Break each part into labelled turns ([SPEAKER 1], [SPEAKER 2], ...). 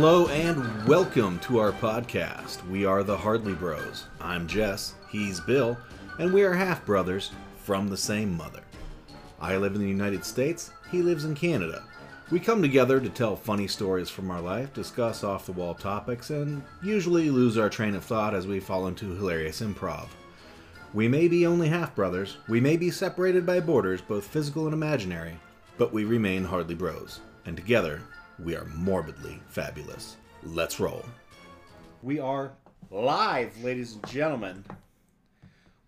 [SPEAKER 1] Hello and welcome to our podcast. We are the Hardly Bros. I'm Jess, he's Bill, and we are half brothers from the same mother. I live in the United States, he lives in Canada. We come together to tell funny stories from our life, discuss off the wall topics, and usually lose our train of thought as we fall into hilarious improv. We may be only half brothers, we may be separated by borders, both physical and imaginary, but we remain hardly bros. And together, we are morbidly fabulous. Let's roll. We are live, ladies and gentlemen.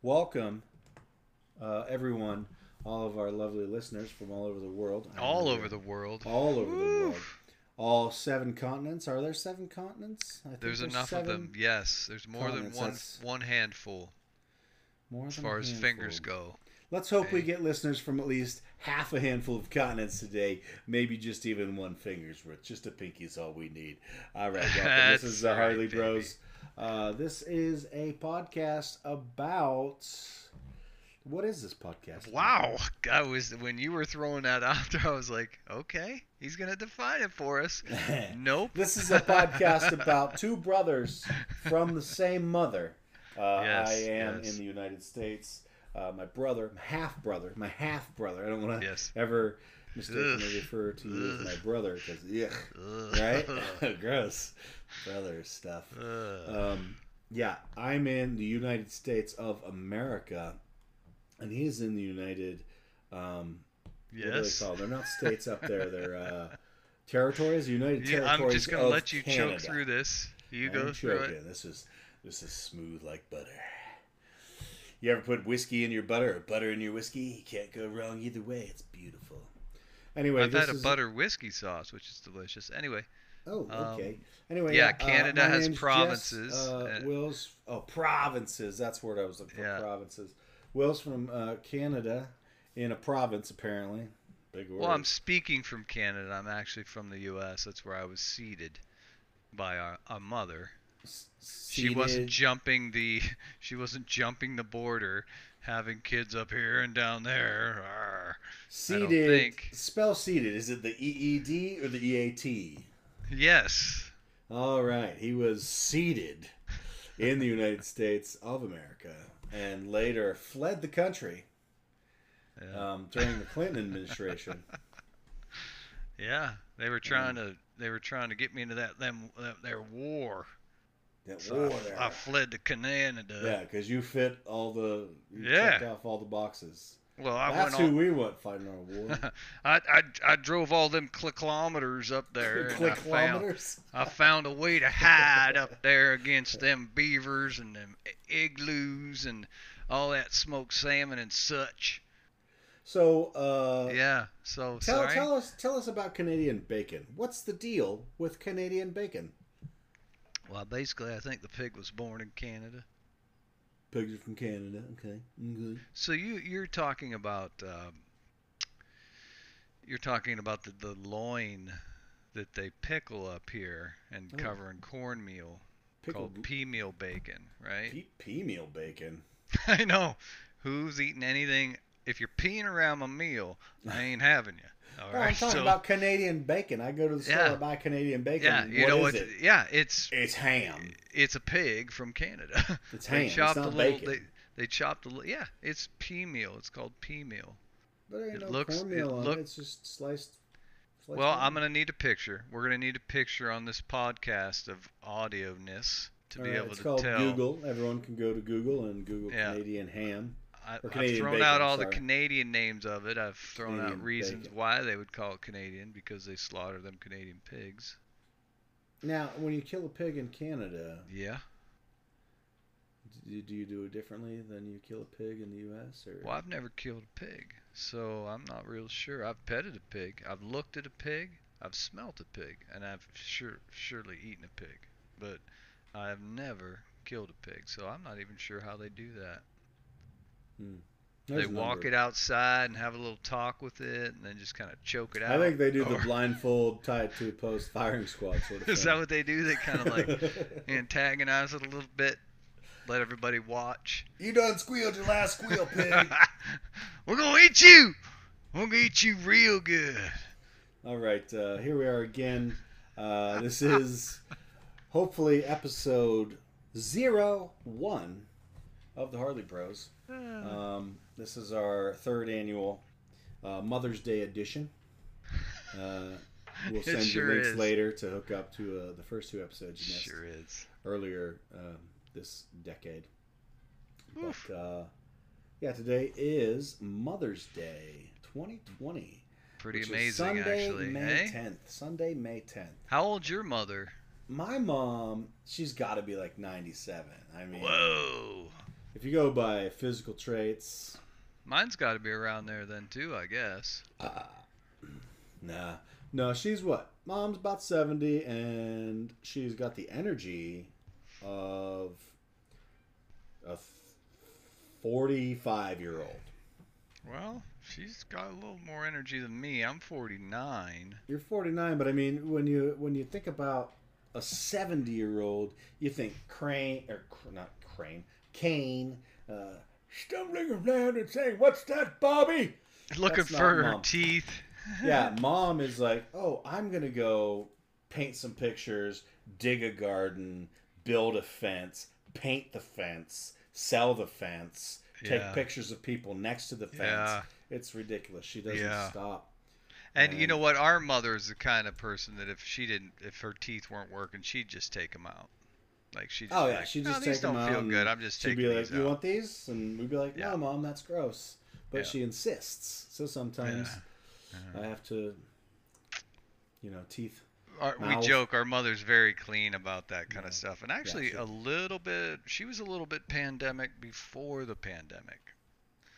[SPEAKER 1] Welcome, uh, everyone, all of our lovely listeners from all over the world.
[SPEAKER 2] all over the world.
[SPEAKER 1] all over the world. All seven continents. Are there seven continents? I think
[SPEAKER 2] There's enough of them. Yes, there's more than one
[SPEAKER 1] that's-
[SPEAKER 2] one handful
[SPEAKER 1] More
[SPEAKER 2] as
[SPEAKER 1] than
[SPEAKER 2] far
[SPEAKER 1] a
[SPEAKER 2] as
[SPEAKER 1] handful.
[SPEAKER 2] fingers go.
[SPEAKER 1] Let's hope we get listeners from at least half a handful of continents today. Maybe just even one finger's worth. Just a pinky's all we need. All right, welcome. this is the Hardly
[SPEAKER 2] baby.
[SPEAKER 1] Bros. Uh, this is a podcast about. What is this podcast?
[SPEAKER 2] Wow, I was when you were throwing that out there, I was like, okay, he's gonna define it for us. Nope.
[SPEAKER 1] This is a podcast about two brothers from the same mother. Uh,
[SPEAKER 2] Yes,
[SPEAKER 1] I am
[SPEAKER 2] yes.
[SPEAKER 1] in the United States. Uh, my brother, my half brother, my half brother. I don't want to
[SPEAKER 2] Yes.
[SPEAKER 1] ever mistakenly refer to you as my brother because, yeah, right? Gross. Brother stuff. Um, yeah, I'm in the United States of America, and he's in the United. Um, What do they
[SPEAKER 2] yes.
[SPEAKER 1] call? They're not states up there. They're uh, territories. United
[SPEAKER 2] Yeah,
[SPEAKER 1] Territories.
[SPEAKER 2] I'm just gonna let you
[SPEAKER 1] Canada.
[SPEAKER 2] choke through this. You
[SPEAKER 1] I'm
[SPEAKER 2] go through it.
[SPEAKER 1] This is this is smooth like butter. You ever put whiskey in your butter or butter in your whiskey? You can't go wrong either way. It's beautiful. Anyway,
[SPEAKER 2] I've had a
[SPEAKER 1] is
[SPEAKER 2] butter whiskey sauce, which is delicious. Anyway,
[SPEAKER 1] Oh,
[SPEAKER 2] um,
[SPEAKER 1] okay. Anyway,
[SPEAKER 2] yeah,
[SPEAKER 1] uh,
[SPEAKER 2] Canada
[SPEAKER 1] my
[SPEAKER 2] has
[SPEAKER 1] name's Jess,
[SPEAKER 2] provinces,
[SPEAKER 1] Uh,
[SPEAKER 2] and-
[SPEAKER 1] Will's oh provinces. That's the word I was looking for.
[SPEAKER 2] Yeah.
[SPEAKER 1] Provinces. Will's from uh, Canada, in a province apparently. Big word.
[SPEAKER 2] well, I'm speaking from Canada. I'm actually from the U.S. That's where I was seated by our, our mother. She wasn't jumping the she wasn't jumping the border, having kids up here and down there. Arr.
[SPEAKER 1] seated.
[SPEAKER 2] think.
[SPEAKER 1] Spell seated. Is it the E E D or the E A T?
[SPEAKER 2] Yes.
[SPEAKER 1] All right, he was seated in the United States of America and later fled the country
[SPEAKER 2] Yeah.
[SPEAKER 1] um, during the Clinton administration.
[SPEAKER 2] yeah. They were trying to they were trying to get me into that them that, their war.
[SPEAKER 1] That
[SPEAKER 2] So
[SPEAKER 1] war
[SPEAKER 2] I,
[SPEAKER 1] there.
[SPEAKER 2] I fled to Canada.
[SPEAKER 1] yeah, because you fit all the you
[SPEAKER 2] Yeah.
[SPEAKER 1] checked off all the boxes.
[SPEAKER 2] Well, I
[SPEAKER 1] That's
[SPEAKER 2] went
[SPEAKER 1] who
[SPEAKER 2] on.
[SPEAKER 1] we want fighting our war.
[SPEAKER 2] I, I I drove all them kilometers up there. and I found
[SPEAKER 1] Kilometers.
[SPEAKER 2] I found a way to hide up there against them beavers and them igloos and all that smoked salmon and such.
[SPEAKER 1] So, uh,
[SPEAKER 2] Yeah. So
[SPEAKER 1] tell
[SPEAKER 2] sorry.
[SPEAKER 1] tell us tell us about Canadian bacon. What's the deal with Canadian bacon?
[SPEAKER 2] Well, basically, I think the pig was born in Canada.
[SPEAKER 1] Pigs are from Canada. Okay. Okay.
[SPEAKER 2] So you you're talking about um, you're talking about the, the loin that they pickle up here and
[SPEAKER 1] Oh.
[SPEAKER 2] cover in cornmeal
[SPEAKER 1] Pickled
[SPEAKER 2] called pea meal bacon, right?
[SPEAKER 1] pea, pea meal bacon.
[SPEAKER 2] I know. Who's eating anything? If you're peeing around my meal, I ain't having you. All
[SPEAKER 1] No,
[SPEAKER 2] right.
[SPEAKER 1] I'm talking
[SPEAKER 2] so,
[SPEAKER 1] about Canadian bacon. I go to the store
[SPEAKER 2] Yeah.
[SPEAKER 1] to buy Canadian bacon.
[SPEAKER 2] yeah, you
[SPEAKER 1] What
[SPEAKER 2] know what?
[SPEAKER 1] it?
[SPEAKER 2] Yeah, it's
[SPEAKER 1] It's ham.
[SPEAKER 2] it's a pig from Canada.
[SPEAKER 1] It's
[SPEAKER 2] they
[SPEAKER 1] ham. It's
[SPEAKER 2] chopped
[SPEAKER 1] not
[SPEAKER 2] a little.
[SPEAKER 1] bacon.
[SPEAKER 2] They, they chopped a little. Yeah, it's pea meal. It's called pea meal.
[SPEAKER 1] But
[SPEAKER 2] it
[SPEAKER 1] no
[SPEAKER 2] looks-
[SPEAKER 1] cornmeal
[SPEAKER 2] it
[SPEAKER 1] on
[SPEAKER 2] look-
[SPEAKER 1] it. It's just sliced. sliced
[SPEAKER 2] Well. I'm gonna need a picture. We're gonna need a picture on this podcast of audio-ness to
[SPEAKER 1] All
[SPEAKER 2] be
[SPEAKER 1] right,
[SPEAKER 2] able
[SPEAKER 1] it's
[SPEAKER 2] to
[SPEAKER 1] called
[SPEAKER 2] tell.
[SPEAKER 1] Google. Everyone can go to Google and Google
[SPEAKER 2] Yeah.
[SPEAKER 1] Canadian ham.
[SPEAKER 2] I, I've thrown
[SPEAKER 1] bacon,
[SPEAKER 2] out all
[SPEAKER 1] sorry.
[SPEAKER 2] the Canadian names of it. I've thrown
[SPEAKER 1] Canadian
[SPEAKER 2] out reasons
[SPEAKER 1] bacon.
[SPEAKER 2] why they would call it Canadian because they slaughter them Canadian pigs.
[SPEAKER 1] Now, when you kill a pig in Canada,
[SPEAKER 2] Yeah.
[SPEAKER 1] do you, do you do it differently than you kill a pig in the U.S. or?
[SPEAKER 2] Well, I've never killed a pig, so I'm not real sure. I've petted a pig. I've looked at a pig. I've smelt a pig, and I've sure surely eaten a pig, but I've never killed a pig. So I'm not even sure how they do that.
[SPEAKER 1] There's
[SPEAKER 2] they walk
[SPEAKER 1] number.
[SPEAKER 2] it outside and have a little talk with it, and then just kind of choke it out.
[SPEAKER 1] I think they do the blindfold tied to a post firing squad sort of.
[SPEAKER 2] Is that what they do? They kind of like antagonize it a little bit, let everybody watch.
[SPEAKER 1] you done squealed your last squeal, pig.
[SPEAKER 2] We're gonna eat you. We're gonna eat you real good.
[SPEAKER 1] All right, uh, here we are again. Uh, this is hopefully episode zero one of the Hardly Bros. Um, this is our third annual uh, Mother's Day edition. Uh, we'll send
[SPEAKER 2] sure
[SPEAKER 1] you links
[SPEAKER 2] is.
[SPEAKER 1] later to hook up to uh, the first two episodes you missed
[SPEAKER 2] Sure is.
[SPEAKER 1] earlier um, this decade.
[SPEAKER 2] Oof.
[SPEAKER 1] But uh, yeah, today is Mother's Day 2020.
[SPEAKER 2] Pretty amazing,
[SPEAKER 1] Sunday,
[SPEAKER 2] actually.
[SPEAKER 1] May
[SPEAKER 2] eh?
[SPEAKER 1] 10th. Sunday, May 10th.
[SPEAKER 2] How old's your mother?
[SPEAKER 1] My mom, she's got to be like 97. I mean,
[SPEAKER 2] Whoa.
[SPEAKER 1] If you go by physical traits,
[SPEAKER 2] Mine's got to be around there then too, I guess.
[SPEAKER 1] uh, nah. No, she's what? Mom's about 70, and she's got the energy of a 45 year old.
[SPEAKER 2] Well, she's got a little more energy than me. I'm 49.
[SPEAKER 1] You're 49, but I mean, when you when you think about a 70 year old, you think Crane or not Crane, Kane, uh, stumbling around and saying, "What's that, Bobby?"
[SPEAKER 2] Looking
[SPEAKER 1] That's
[SPEAKER 2] for her teeth.
[SPEAKER 1] Yeah, mom is like, "Oh, I'm gonna go paint some pictures, dig a garden, build a fence, paint the fence, sell the fence." Take
[SPEAKER 2] Yeah.
[SPEAKER 1] pictures of people next to the fence.
[SPEAKER 2] Yeah.
[SPEAKER 1] It's ridiculous. She doesn't
[SPEAKER 2] Yeah.
[SPEAKER 1] stop.
[SPEAKER 2] And you know what? Our mother is the kind of person that if she didn't, if her teeth weren't working, she'd just take them out. Like she. Just
[SPEAKER 1] Oh yeah,
[SPEAKER 2] like,
[SPEAKER 1] she
[SPEAKER 2] "No,
[SPEAKER 1] just
[SPEAKER 2] these
[SPEAKER 1] take them
[SPEAKER 2] don't feel good. I'm just
[SPEAKER 1] she'd
[SPEAKER 2] taking
[SPEAKER 1] be like,
[SPEAKER 2] these
[SPEAKER 1] "You
[SPEAKER 2] out."
[SPEAKER 1] want these?" And we'd be like, "No,
[SPEAKER 2] Yeah.
[SPEAKER 1] mom, that's gross." But
[SPEAKER 2] Yeah.
[SPEAKER 1] she insists. So sometimes
[SPEAKER 2] Yeah.
[SPEAKER 1] I have to, you know, teeth.
[SPEAKER 2] Our, we joke our mother's very clean about that kind of stuff, and actually
[SPEAKER 1] she-
[SPEAKER 2] a little bit. She was a little bit pandemic before the pandemic.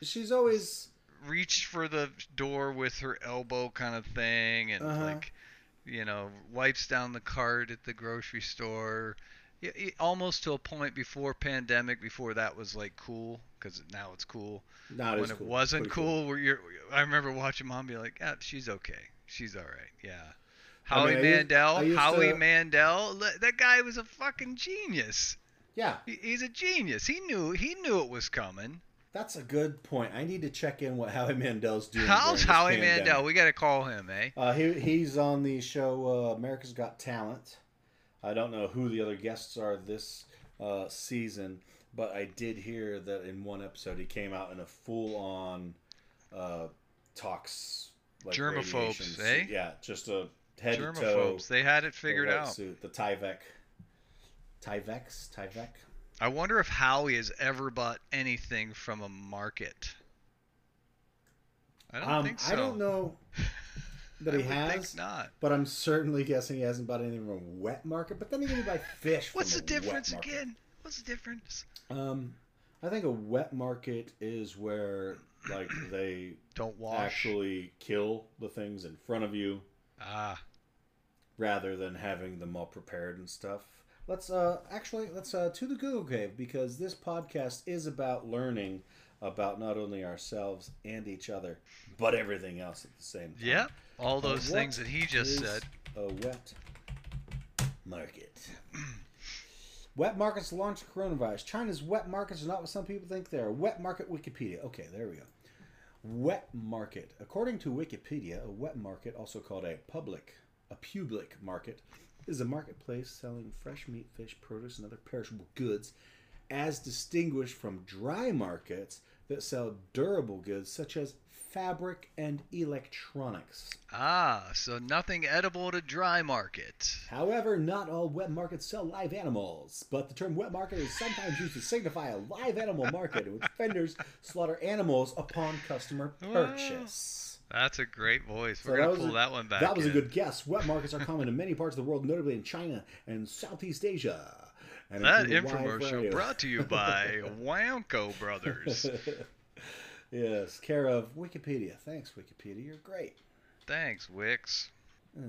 [SPEAKER 1] She's always
[SPEAKER 2] Reached for the door with her elbow, kind of thing, and
[SPEAKER 1] Uh-huh.
[SPEAKER 2] like, you know, wipes down the cart at the grocery store. Almost to a point before pandemic, before that was like cool, because now it's cool.
[SPEAKER 1] not
[SPEAKER 2] when it
[SPEAKER 1] cool.
[SPEAKER 2] wasn't
[SPEAKER 1] Pretty
[SPEAKER 2] cool, where you're, I remember watching mom be like, "Yeah, she's okay. She's all right. Yeah."
[SPEAKER 1] I
[SPEAKER 2] Howie
[SPEAKER 1] mean, I used-
[SPEAKER 2] Mandel,
[SPEAKER 1] I used
[SPEAKER 2] Howie
[SPEAKER 1] to-
[SPEAKER 2] Mandel, that guy was a fucking genius.
[SPEAKER 1] Yeah,
[SPEAKER 2] He, he's a genius. He knew he knew it was coming.
[SPEAKER 1] that's a good point. I need to check in what Howie Mandel's doing.
[SPEAKER 2] How's Howie
[SPEAKER 1] pandemic.
[SPEAKER 2] Mandel? We got to call him, eh?
[SPEAKER 1] Uh, he, he's on the show uh, America's Got Talent. I don't know who the other guests are this uh, season, but I did hear that in one episode he came out in a full-on uh, talks like
[SPEAKER 2] Germaphobes, eh?
[SPEAKER 1] Yeah, just a head to toe
[SPEAKER 2] Germaphobes. They had it figured out.
[SPEAKER 1] Suit, the Tyvek. Tyvex, Tyvek.
[SPEAKER 2] I wonder if Howie has ever bought anything from a market. I don't
[SPEAKER 1] Um,
[SPEAKER 2] think so.
[SPEAKER 1] I don't know that he has,
[SPEAKER 2] think not.
[SPEAKER 1] but I'm certainly guessing he hasn't bought anything from a wet market. But then he buy fish.
[SPEAKER 2] What's the difference again? What's the difference?
[SPEAKER 1] Um, I think a wet market is where like they
[SPEAKER 2] Don't wash.
[SPEAKER 1] actually kill the things in front of you
[SPEAKER 2] Ah,
[SPEAKER 1] rather than having them all prepared and stuff. Let's uh actually let's uh to the Google cave because this podcast is about learning about not only ourselves and each other, but everything else at the same time.
[SPEAKER 2] yep. All those things that he just
[SPEAKER 1] is
[SPEAKER 2] said.
[SPEAKER 1] A wet market. wet markets launch coronavirus. China's wet markets are not what some people think they are. Wet market Wikipedia. Okay, there we go. Wet market. According to Wikipedia, a wet market, also called a public, a public market, is a marketplace selling fresh meat, fish, produce, and other perishable goods, as distinguished from dry markets that sell durable goods such as fabric and electronics.
[SPEAKER 2] Ah, so nothing edible at a dry market.
[SPEAKER 1] However, not all wet markets sell live animals, but the term wet market is sometimes used to signify a live animal market in which vendors slaughter animals upon customer purchase.
[SPEAKER 2] That's a great voice. We're
[SPEAKER 1] that
[SPEAKER 2] gonna pull
[SPEAKER 1] a-
[SPEAKER 2] that one back.
[SPEAKER 1] That was a good guess. Wet markets are common in many parts of the world, notably in China and Southeast Asia. And
[SPEAKER 2] That
[SPEAKER 1] include a wide
[SPEAKER 2] infomercial brought to you by Wamco Brothers.
[SPEAKER 1] yes, care of Wikipedia. Thanks, Wikipedia. You're great.
[SPEAKER 2] Thanks, Wix.
[SPEAKER 1] Uh,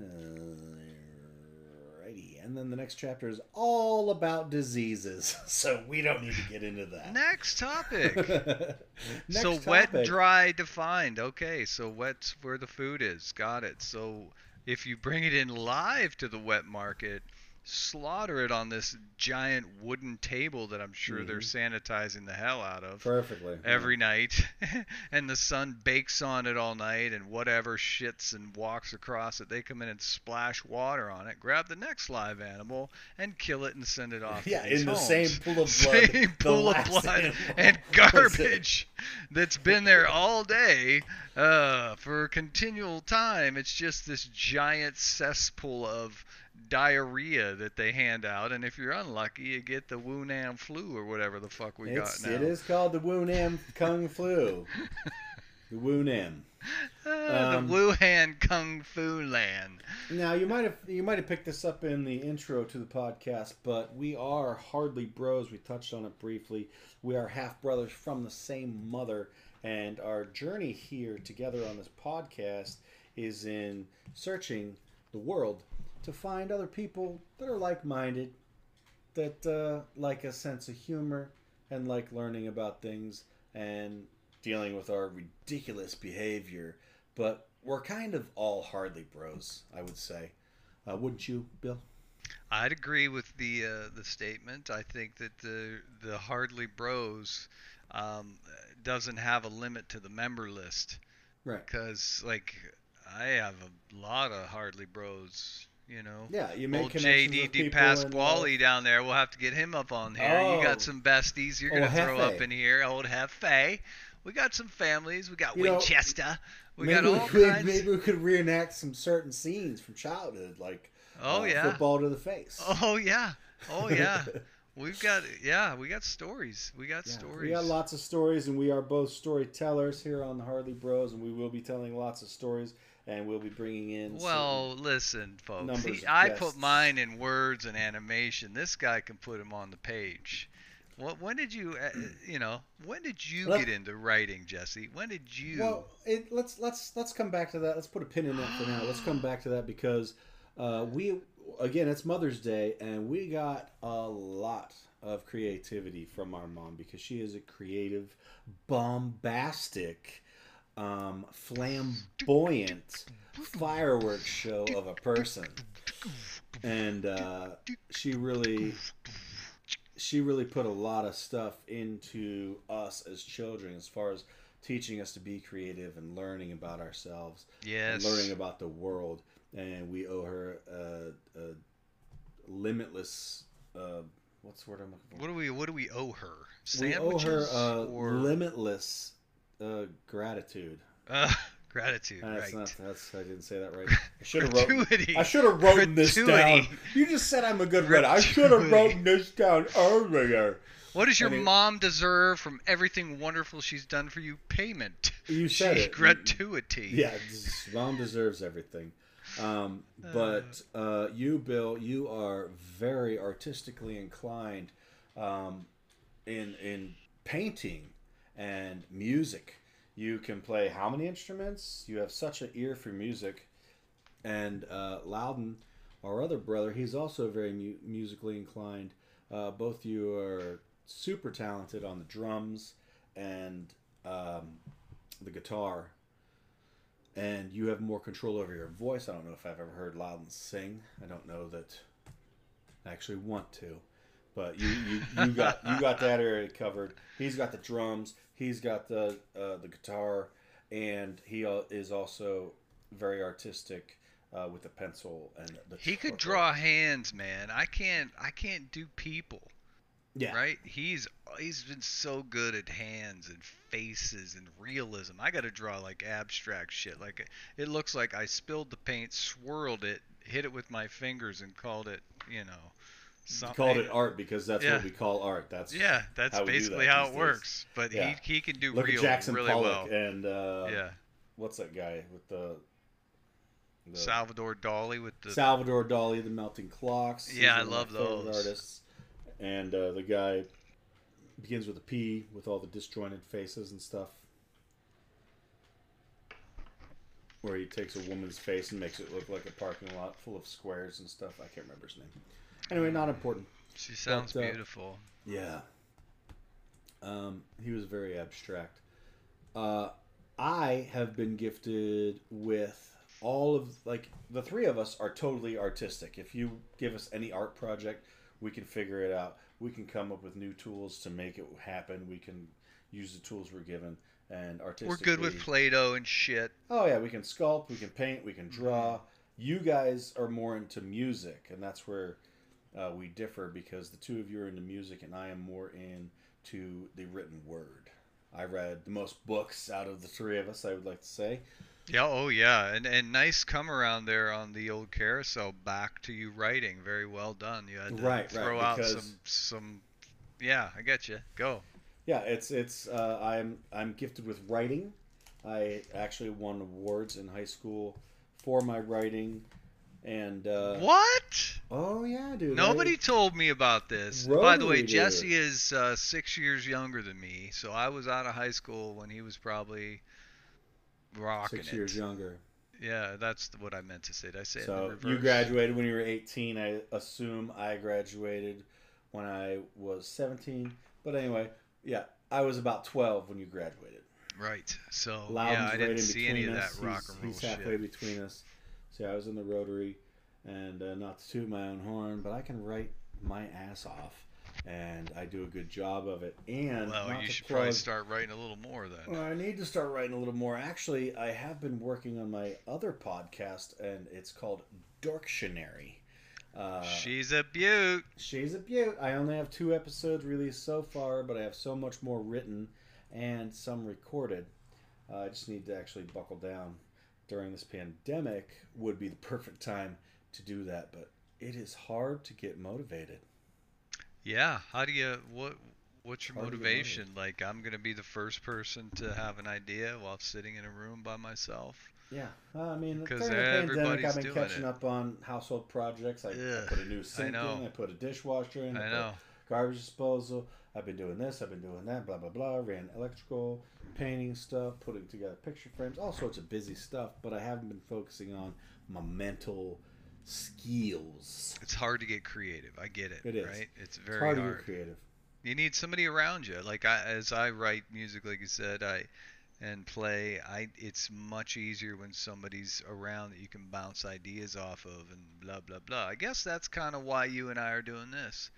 [SPEAKER 1] Alrighty, and then the next chapter is all about diseases, so we don't need to get into that.
[SPEAKER 2] Next topic.
[SPEAKER 1] Next
[SPEAKER 2] so wet, dry, defined. Okay, so wet's where the food is. Got it. So if you bring it in live to the wet market, slaughter it on this giant wooden table that I'm sure they're
[SPEAKER 1] Mhm.
[SPEAKER 2] sanitizing the hell out of
[SPEAKER 1] Perfectly.
[SPEAKER 2] every night and the sun bakes on it all night and whatever shits and walks across it they come in and splash water on it grab the next live animal and kill it and send it off
[SPEAKER 1] Yeah, in the
[SPEAKER 2] homes.
[SPEAKER 1] same pool of blood.
[SPEAKER 2] same pool of blood and garbage that's been there all day uh, for continual time it's just this giant cesspool of diarrhea that they hand out and if you're unlucky you get the Wunan flu or whatever the fuck we
[SPEAKER 1] It's,
[SPEAKER 2] got now
[SPEAKER 1] it is called the Wunam Kung Flu. the Wu Nam.
[SPEAKER 2] Ah,
[SPEAKER 1] Um,
[SPEAKER 2] the Wuhan Kung Fu land.
[SPEAKER 1] Now you might have you might have picked this up in the intro to the podcast, but we are hardly bros. We touched on it briefly. We are half brothers from the same mother, and our journey here together on this podcast is in searching the world to find other people that are like-minded, that uh, like a sense of humor and like learning about things and dealing with our ridiculous behavior. But we're kind of all hardly bros, I would say. Uh, wouldn't you, Bill?
[SPEAKER 2] I'd agree with the uh, the statement. I think that the the Hardly Bros um, doesn't have a limit to the member list
[SPEAKER 1] Right.
[SPEAKER 2] because like I have a lot of Hardly Bros. You know.
[SPEAKER 1] Yeah, you make
[SPEAKER 2] Old JD. Pasquale
[SPEAKER 1] and,
[SPEAKER 2] down there. We'll have to get him up on here. You
[SPEAKER 1] Oh.
[SPEAKER 2] got some besties you're gonna throw
[SPEAKER 1] Hefe.
[SPEAKER 2] up in here. Old Hefe. We got some families. We got
[SPEAKER 1] You
[SPEAKER 2] Winchester.
[SPEAKER 1] uh,
[SPEAKER 2] We got all
[SPEAKER 1] we could,
[SPEAKER 2] kinds.
[SPEAKER 1] maybe we could reenact some certain scenes from childhood, like
[SPEAKER 2] oh
[SPEAKER 1] uh,
[SPEAKER 2] yeah.
[SPEAKER 1] football to the face.
[SPEAKER 2] Oh yeah. Oh yeah. We've got yeah, we got stories. We got
[SPEAKER 1] Yeah,
[SPEAKER 2] stories.
[SPEAKER 1] We got lots of stories, and we are both storytellers here on the Hardly Bros, and we will be telling lots of stories, and we'll be bringing in.
[SPEAKER 2] well, listen, folks. He, I
[SPEAKER 1] guests.
[SPEAKER 2] put mine in words and animation. This guy can put them on the page. What? When did you? Uh, you know? When did you get into writing, Jesse? When did you?
[SPEAKER 1] Well, it, let's let's let's come back to that. Let's put a pin in that for now. Let's come back to that because uh, we again it's Mother's Day and we got a lot of creativity from our mom because she is a creative, bombastic, um, flamboyant fireworks show of a person, and uh, she really she really put a lot of stuff into us as children as far as teaching us to be creative and learning about ourselves
[SPEAKER 2] yes.
[SPEAKER 1] learning about the world and we owe her a, a limitless uh, what's the word I'm looking for?
[SPEAKER 2] What do we? What do we owe her?
[SPEAKER 1] we owe her uh,
[SPEAKER 2] or
[SPEAKER 1] limitless uh, gratitude.
[SPEAKER 2] uh, gratitude?
[SPEAKER 1] That's
[SPEAKER 2] right.
[SPEAKER 1] not. That's I didn't say that right. I should have wrote. I should have written this down. You just said I'm a good writer. I should have written this down earlier.
[SPEAKER 2] What does your mom deserve from everything wonderful she's done for you? Payment.
[SPEAKER 1] You said
[SPEAKER 2] She-
[SPEAKER 1] it.
[SPEAKER 2] Gratuity.
[SPEAKER 1] Yeah, mom deserves everything. Um, but uh, you, Bill, you are very artistically inclined um, in in painting and music. You can play how many instruments? You have such an ear for music. And uh, Loudon, our other brother, he's also very mu- musically inclined. Uh, both you are super talented on the drums and um, the guitar and you have more control over your voice. I don't know if I've ever heard Loudon sing. I don't know that I actually want to, but you you, you got you got that area covered. He's got the drums. He's got the uh, the guitar, and he is also very artistic uh, with the pencil and the.
[SPEAKER 2] He could draw hands, man. I can't. I can't do people.
[SPEAKER 1] Yeah.
[SPEAKER 2] Right? He's he's been so good at hands and faces and realism. I got to draw like abstract shit. Like it looks like I spilled the paint, swirled it, hit it with my fingers, and called it. You know.
[SPEAKER 1] He
[SPEAKER 2] Something.
[SPEAKER 1] called it art because that's
[SPEAKER 2] Yeah.
[SPEAKER 1] what we call art. That's
[SPEAKER 2] Yeah, that's
[SPEAKER 1] how
[SPEAKER 2] basically
[SPEAKER 1] that
[SPEAKER 2] how it
[SPEAKER 1] days.
[SPEAKER 2] works. But
[SPEAKER 1] Yeah.
[SPEAKER 2] he he can do
[SPEAKER 1] Look
[SPEAKER 2] real
[SPEAKER 1] at Jackson
[SPEAKER 2] really
[SPEAKER 1] Pollock
[SPEAKER 2] well.
[SPEAKER 1] and uh,
[SPEAKER 2] yeah.
[SPEAKER 1] what's that guy with the, the
[SPEAKER 2] Salvador Dali with the
[SPEAKER 1] Salvador Dali, the Melting Clocks.
[SPEAKER 2] Yeah, I
[SPEAKER 1] one of my
[SPEAKER 2] love those.
[SPEAKER 1] artists. And uh, the guy begins with a P with all the disjointed faces and stuff. Where he takes a woman's face and makes it look like a parking lot full of squares and stuff. I can't remember his name. Anyway, not important.
[SPEAKER 2] She sounds
[SPEAKER 1] But, uh,
[SPEAKER 2] beautiful.
[SPEAKER 1] Yeah. Um, he was very abstract. Uh, I have been gifted with all of like the three of us are totally artistic. If you give us any art project, we can figure it out. We can come up with new tools to make it happen. We can use the tools we're given and artistically.
[SPEAKER 2] We're good with Play-Doh and shit.
[SPEAKER 1] Oh yeah, we can sculpt, we can paint, we can draw. You guys are more into music, and that's where uh, we differ because the two of you are into music, and I am more into the written word. I read the most books out of the three of us. I would like to say.
[SPEAKER 2] Yeah, oh yeah, and and nice come around there on the old carousel. Back to you writing, very well done. You had to
[SPEAKER 1] Right, right,
[SPEAKER 2] throw out some some. Yeah, I get you. Go.
[SPEAKER 1] Yeah, it's it's. Uh, I'm I'm gifted with writing. I actually won awards in high school for my writing, and uh,
[SPEAKER 2] what?
[SPEAKER 1] Oh yeah, dude.
[SPEAKER 2] Nobody
[SPEAKER 1] I-
[SPEAKER 2] told me about this. By the way,
[SPEAKER 1] did.
[SPEAKER 2] Jesse is uh, six years younger than me, so I was out of high school when he was probably rocking
[SPEAKER 1] six
[SPEAKER 2] it.
[SPEAKER 1] years younger.
[SPEAKER 2] Yeah, that's what I meant to say. Did I say
[SPEAKER 1] So you graduated when you were 18. I assume I graduated when I was 17. But anyway, yeah, I was about 12 when you graduated.
[SPEAKER 2] Right. So
[SPEAKER 1] Loudon's
[SPEAKER 2] yeah, I
[SPEAKER 1] right
[SPEAKER 2] didn't
[SPEAKER 1] in
[SPEAKER 2] see any of that
[SPEAKER 1] us.
[SPEAKER 2] rock
[SPEAKER 1] He's-
[SPEAKER 2] and roll
[SPEAKER 1] He's halfway
[SPEAKER 2] shit.
[SPEAKER 1] between us. So I was in the Rotary, and uh, not to toot my own horn, but I can write my ass off, and I do a good job of it. And
[SPEAKER 2] Well, you should
[SPEAKER 1] plug,
[SPEAKER 2] probably start writing a little more then.
[SPEAKER 1] Well, I need to start writing a little more. Actually, I have been working on my other podcast, and it's called Dorktionary. Uh,
[SPEAKER 2] She's a beaut.
[SPEAKER 1] She's a beaut. I only have two episodes released so far, but I have so much more written and some recorded. Uh, I just need to actually buckle down. During this pandemic would be the perfect time to do that, but it is hard to get motivated.
[SPEAKER 2] Yeah. How do you what? What's your
[SPEAKER 1] to
[SPEAKER 2] motivation? Like, I'm gonna be the first person to have an idea while sitting in a room by myself.
[SPEAKER 1] Yeah, uh, I mean,
[SPEAKER 2] 'Cause
[SPEAKER 1] during the pandemic, I've been catching
[SPEAKER 2] it.
[SPEAKER 1] up on household projects. I, I put a new sink
[SPEAKER 2] know.
[SPEAKER 1] in, I put a dishwasher in,
[SPEAKER 2] I
[SPEAKER 1] put
[SPEAKER 2] know.
[SPEAKER 1] garbage disposal. I've been doing this, I've been doing that, blah blah blah. Ran electrical, painting stuff, putting together picture frames, all sorts of busy stuff. But I haven't been focusing on my mental skills.
[SPEAKER 2] It's hard to get creative. I get it.
[SPEAKER 1] It is.
[SPEAKER 2] Right. It's
[SPEAKER 1] It's
[SPEAKER 2] very
[SPEAKER 1] hard
[SPEAKER 2] hard.
[SPEAKER 1] to get creative.
[SPEAKER 2] you need somebody around you like I, as i write music like you said i and play i it's much easier when somebody's around that you can bounce ideas off of and blah blah blah i guess that's kind of why you and i are doing this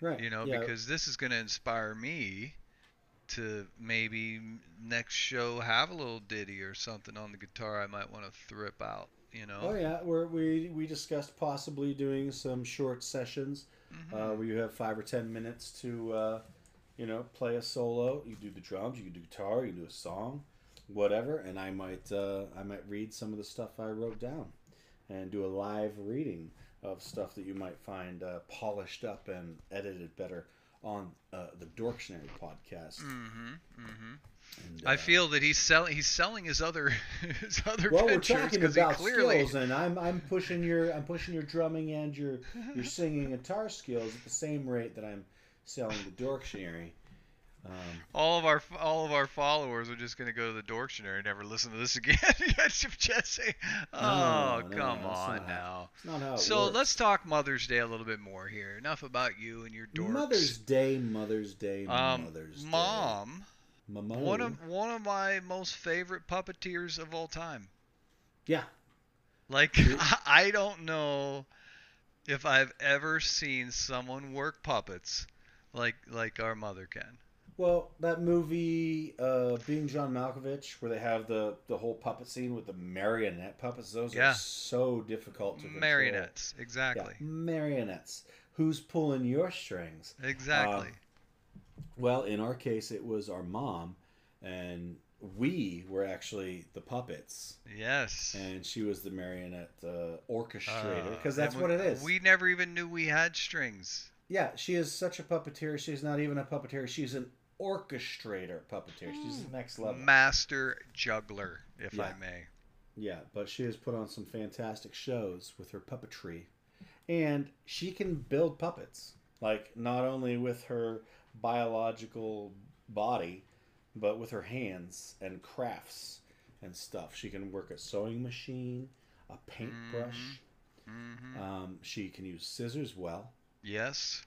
[SPEAKER 1] Right.
[SPEAKER 2] you know
[SPEAKER 1] yeah.
[SPEAKER 2] because this is going to inspire me to maybe next show have a little ditty or something on the guitar i might want to thrip out you know
[SPEAKER 1] Oh yeah, we're, we we discussed possibly doing some short sessions
[SPEAKER 2] Mhm.
[SPEAKER 1] uh, where you have five or ten minutes to, uh, you know, play a solo. You do the drums, you can do guitar, you can do a song, whatever. And I might uh, I might read some of the stuff I wrote down, and do a live reading of stuff that you might find uh, polished up and edited better on uh, the Dorktionary podcast.
[SPEAKER 2] Mhm, mhm.
[SPEAKER 1] And,
[SPEAKER 2] I
[SPEAKER 1] uh,
[SPEAKER 2] feel that he's selling. He's selling his other his other
[SPEAKER 1] Well, we're talking about
[SPEAKER 2] clearly
[SPEAKER 1] skills, and I'm I'm pushing your I'm pushing your drumming and your your singing guitar skills at the same rate that I'm selling the Dorktionary. Um,
[SPEAKER 2] all of our all of our followers are just gonna go to the Dorktionary and never listen to this again. Jesse, oh
[SPEAKER 1] No, no,
[SPEAKER 2] come
[SPEAKER 1] that's
[SPEAKER 2] on now.
[SPEAKER 1] how
[SPEAKER 2] So
[SPEAKER 1] works.
[SPEAKER 2] let's talk Mother's Day a little bit more here. Enough about you and your dorks.
[SPEAKER 1] Mother's Day, Mother's Day,
[SPEAKER 2] um,
[SPEAKER 1] Mother's
[SPEAKER 2] mom,
[SPEAKER 1] Day. Mama.
[SPEAKER 2] one of one of my most favorite puppeteers of all time.
[SPEAKER 1] yeah,
[SPEAKER 2] Like I don't know if I've ever seen someone work puppets like like our mother can.
[SPEAKER 1] Well, that movie, uh, being John Malkovich, where they have the the whole puppet scene with the marionette puppets, those
[SPEAKER 2] Yeah.
[SPEAKER 1] are so difficult to control.
[SPEAKER 2] Marionettes,
[SPEAKER 1] Yeah,
[SPEAKER 2] exactly.
[SPEAKER 1] marionettes. Who's pulling your strings?
[SPEAKER 2] Exactly.
[SPEAKER 1] Um, Well, in our case, it was our mom, and we were actually the puppets,
[SPEAKER 2] yes.
[SPEAKER 1] and she was the marionette uh, orchestrator,
[SPEAKER 2] Uh,
[SPEAKER 1] because that's
[SPEAKER 2] and
[SPEAKER 1] what it is.
[SPEAKER 2] We never even knew we had strings.
[SPEAKER 1] Yeah, she is such a puppeteer. She's not even a puppeteer. She's an orchestrator puppeteer. She's the next level.
[SPEAKER 2] Master juggler, if I may.
[SPEAKER 1] Yeah, but she has put on some fantastic shows with her puppetry. And she can build puppets. Like, not only with her biological body, but with her hands and crafts and stuff. She can work a sewing machine, a paintbrush.
[SPEAKER 2] hmm
[SPEAKER 1] Um, she can use scissors well.
[SPEAKER 2] Yes.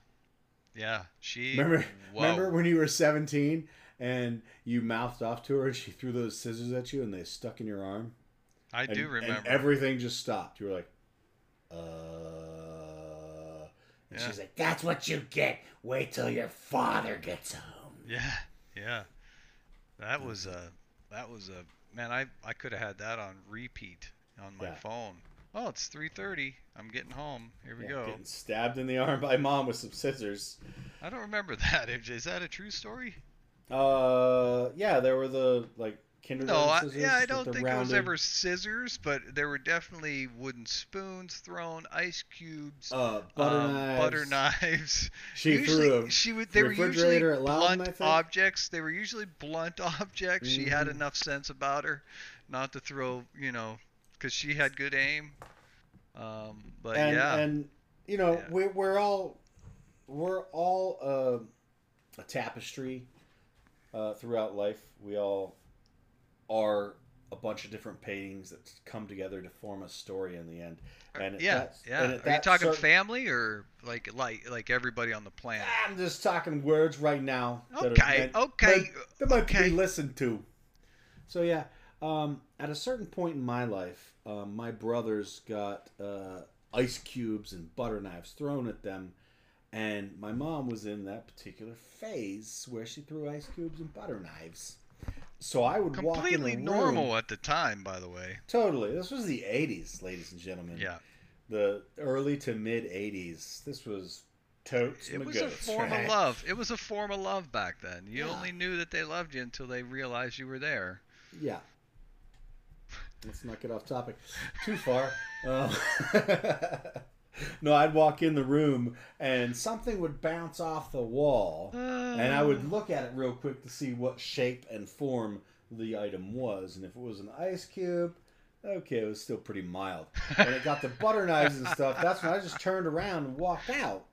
[SPEAKER 2] Yeah. She.
[SPEAKER 1] Remember,
[SPEAKER 2] Whoa.
[SPEAKER 1] remember when you were 17 and you mouthed off to her and she threw those scissors at you and they stuck in your arm?
[SPEAKER 2] I
[SPEAKER 1] and,
[SPEAKER 2] do
[SPEAKER 1] and
[SPEAKER 2] remember.
[SPEAKER 1] everything just stopped. You were like, uh. And
[SPEAKER 2] Yeah.
[SPEAKER 1] she's like, "That's what you get. Wait till your father gets home."
[SPEAKER 2] Yeah, yeah. That was a that was a man. I I could have had that on repeat on my
[SPEAKER 1] Yeah.
[SPEAKER 2] phone. Oh, it's 3:30. I'm getting home. Here we
[SPEAKER 1] Yeah,
[SPEAKER 2] go.
[SPEAKER 1] Getting stabbed in the arm by mom with some scissors.
[SPEAKER 2] I don't remember that. Is is that a true story?
[SPEAKER 1] Uh, yeah, there were the like kindergarten
[SPEAKER 2] No, I,
[SPEAKER 1] scissors.
[SPEAKER 2] yeah, I don't think it was ever scissors, but there were definitely wooden spoons thrown, ice cubes,
[SPEAKER 1] uh butter
[SPEAKER 2] um,
[SPEAKER 1] knives.
[SPEAKER 2] butter knives.
[SPEAKER 1] She
[SPEAKER 2] usually,
[SPEAKER 1] threw a
[SPEAKER 2] she would. They were usually
[SPEAKER 1] refrigerator at Loudon, I
[SPEAKER 2] blunt objects. They were usually blunt objects. She had
[SPEAKER 1] Mhm.
[SPEAKER 2] enough sense about her, not to throw. You know, because she had good aim. Um, but
[SPEAKER 1] and
[SPEAKER 2] yeah,
[SPEAKER 1] and you know
[SPEAKER 2] Yeah.
[SPEAKER 1] we we're all we're all uh, a tapestry uh, throughout life. We all are a bunch of different paintings that come together to form a story in the end. And
[SPEAKER 2] yeah,
[SPEAKER 1] that-
[SPEAKER 2] yeah.
[SPEAKER 1] and
[SPEAKER 2] Are you talking
[SPEAKER 1] certain-
[SPEAKER 2] family or like like like everybody on the planet?
[SPEAKER 1] I'm just talking words right now.
[SPEAKER 2] Okay,
[SPEAKER 1] meant-
[SPEAKER 2] okay,
[SPEAKER 1] that might
[SPEAKER 2] okay.
[SPEAKER 1] be listened to. So yeah, um, at a certain point in my life, um, my brothers got uh, ice cubes and butter knives thrown at them, and my mom was in that particular phase where she threw ice cubes and butter knives. So I would walk
[SPEAKER 2] Completely
[SPEAKER 1] in the room.
[SPEAKER 2] normal at the time, by the way.
[SPEAKER 1] Totally, this was the '80s, ladies and gentlemen.
[SPEAKER 2] Yeah.
[SPEAKER 1] the early to mid '80s. This was totes.
[SPEAKER 2] It
[SPEAKER 1] my
[SPEAKER 2] was a
[SPEAKER 1] goats,
[SPEAKER 2] form
[SPEAKER 1] right?
[SPEAKER 2] of love. It was a form of love back then. You
[SPEAKER 1] Yeah.
[SPEAKER 2] only knew that they loved you until they realized you were there.
[SPEAKER 1] Yeah. Let's not get off topic too far. Um, no, I'd walk in the room and something would bounce off the wall, and I would look at it real quick to see what shape and form the item was. And if it was an ice cube, okay, it was still pretty mild. When it got to butter knives and stuff, that's when I just turned around and walked out.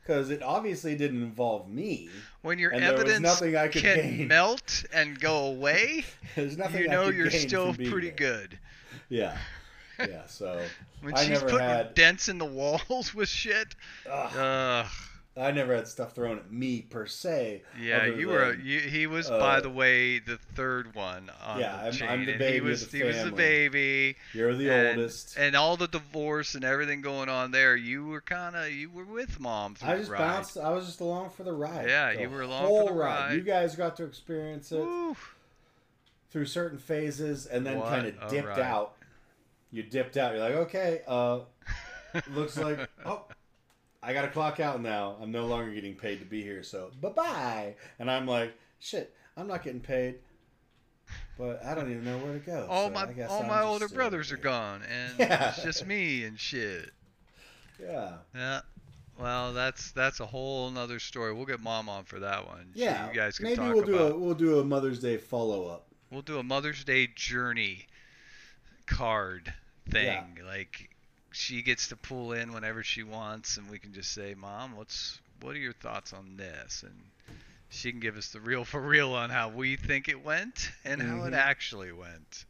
[SPEAKER 1] Because it obviously didn't involve me.
[SPEAKER 2] when your
[SPEAKER 1] and there was
[SPEAKER 2] evidence
[SPEAKER 1] nothing I could
[SPEAKER 2] can
[SPEAKER 1] gain.
[SPEAKER 2] melt and go away,
[SPEAKER 1] There's nothing
[SPEAKER 2] you know you're still pretty
[SPEAKER 1] there.
[SPEAKER 2] good.
[SPEAKER 1] Yeah. Yeah, so
[SPEAKER 2] When
[SPEAKER 1] I
[SPEAKER 2] she's
[SPEAKER 1] never
[SPEAKER 2] putting
[SPEAKER 1] had-
[SPEAKER 2] dents in the walls with shit,
[SPEAKER 1] ugh,
[SPEAKER 2] ugh.
[SPEAKER 1] I never had stuff thrown at me per se.
[SPEAKER 2] Yeah, you were. You, he was,
[SPEAKER 1] uh,
[SPEAKER 2] by the way, the third one on
[SPEAKER 1] Yeah,
[SPEAKER 2] the
[SPEAKER 1] I'm- I'm the baby
[SPEAKER 2] he
[SPEAKER 1] of
[SPEAKER 2] was,
[SPEAKER 1] the
[SPEAKER 2] he was the baby,
[SPEAKER 1] You're the
[SPEAKER 2] and,
[SPEAKER 1] oldest.
[SPEAKER 2] and all the divorce and everything going on there. You were kind of, you were with mom through
[SPEAKER 1] I
[SPEAKER 2] the
[SPEAKER 1] just
[SPEAKER 2] ride.
[SPEAKER 1] bounced. I was just along for the ride.
[SPEAKER 2] Yeah,
[SPEAKER 1] the
[SPEAKER 2] you were along for the ride.
[SPEAKER 1] You guys got to experience it
[SPEAKER 2] Woo.
[SPEAKER 1] through certain phases, and then kind of dipped
[SPEAKER 2] ride.
[SPEAKER 1] out. You dipped out. You're like, okay, uh, looks like oh, I got to clock out now. I'm no longer getting paid to be here, so bye bye. And I'm like, shit, I'm not getting paid, but I don't even know where to go.
[SPEAKER 2] all
[SPEAKER 1] so
[SPEAKER 2] my all
[SPEAKER 1] I'm
[SPEAKER 2] my older brothers are gone, and
[SPEAKER 1] Yeah.
[SPEAKER 2] it's just me and shit.
[SPEAKER 1] Yeah.
[SPEAKER 2] Yeah. Well, that's that's a whole nother story. We'll get mom on for that one. So
[SPEAKER 1] Yeah,
[SPEAKER 2] you guys can
[SPEAKER 1] maybe
[SPEAKER 2] talk
[SPEAKER 1] we'll do
[SPEAKER 2] about.
[SPEAKER 1] a we'll do a Mother's Day follow up.
[SPEAKER 2] We'll do a Mother's Day journey card thing. Like she gets to pull in whenever she wants, and we can just say, "Mom, what's what are your thoughts on this?" And she can give us the real for real on how we think it went and how it
[SPEAKER 1] Mhm.
[SPEAKER 2] actually went.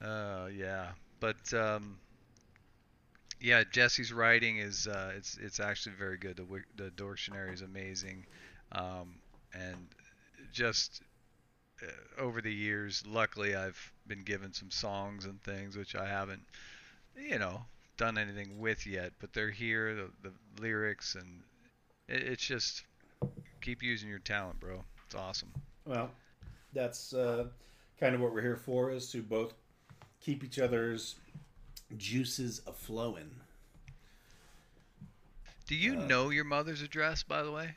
[SPEAKER 2] Uh, yeah, but um, yeah, Jesse's writing is uh, it's it's actually very good. The the Dorktionary is amazing, um, and just uh, over the years, luckily I've been given some songs and things which I haven't, you know, done anything with yet. But they're here, the, the lyrics, and it, it's just keep using your talent, bro. It's awesome.
[SPEAKER 1] Well, that's uh, kind of what we're here for is to both keep each other's juices a flowing.
[SPEAKER 2] Do you
[SPEAKER 1] Uh,
[SPEAKER 2] know your mother's address, by the way?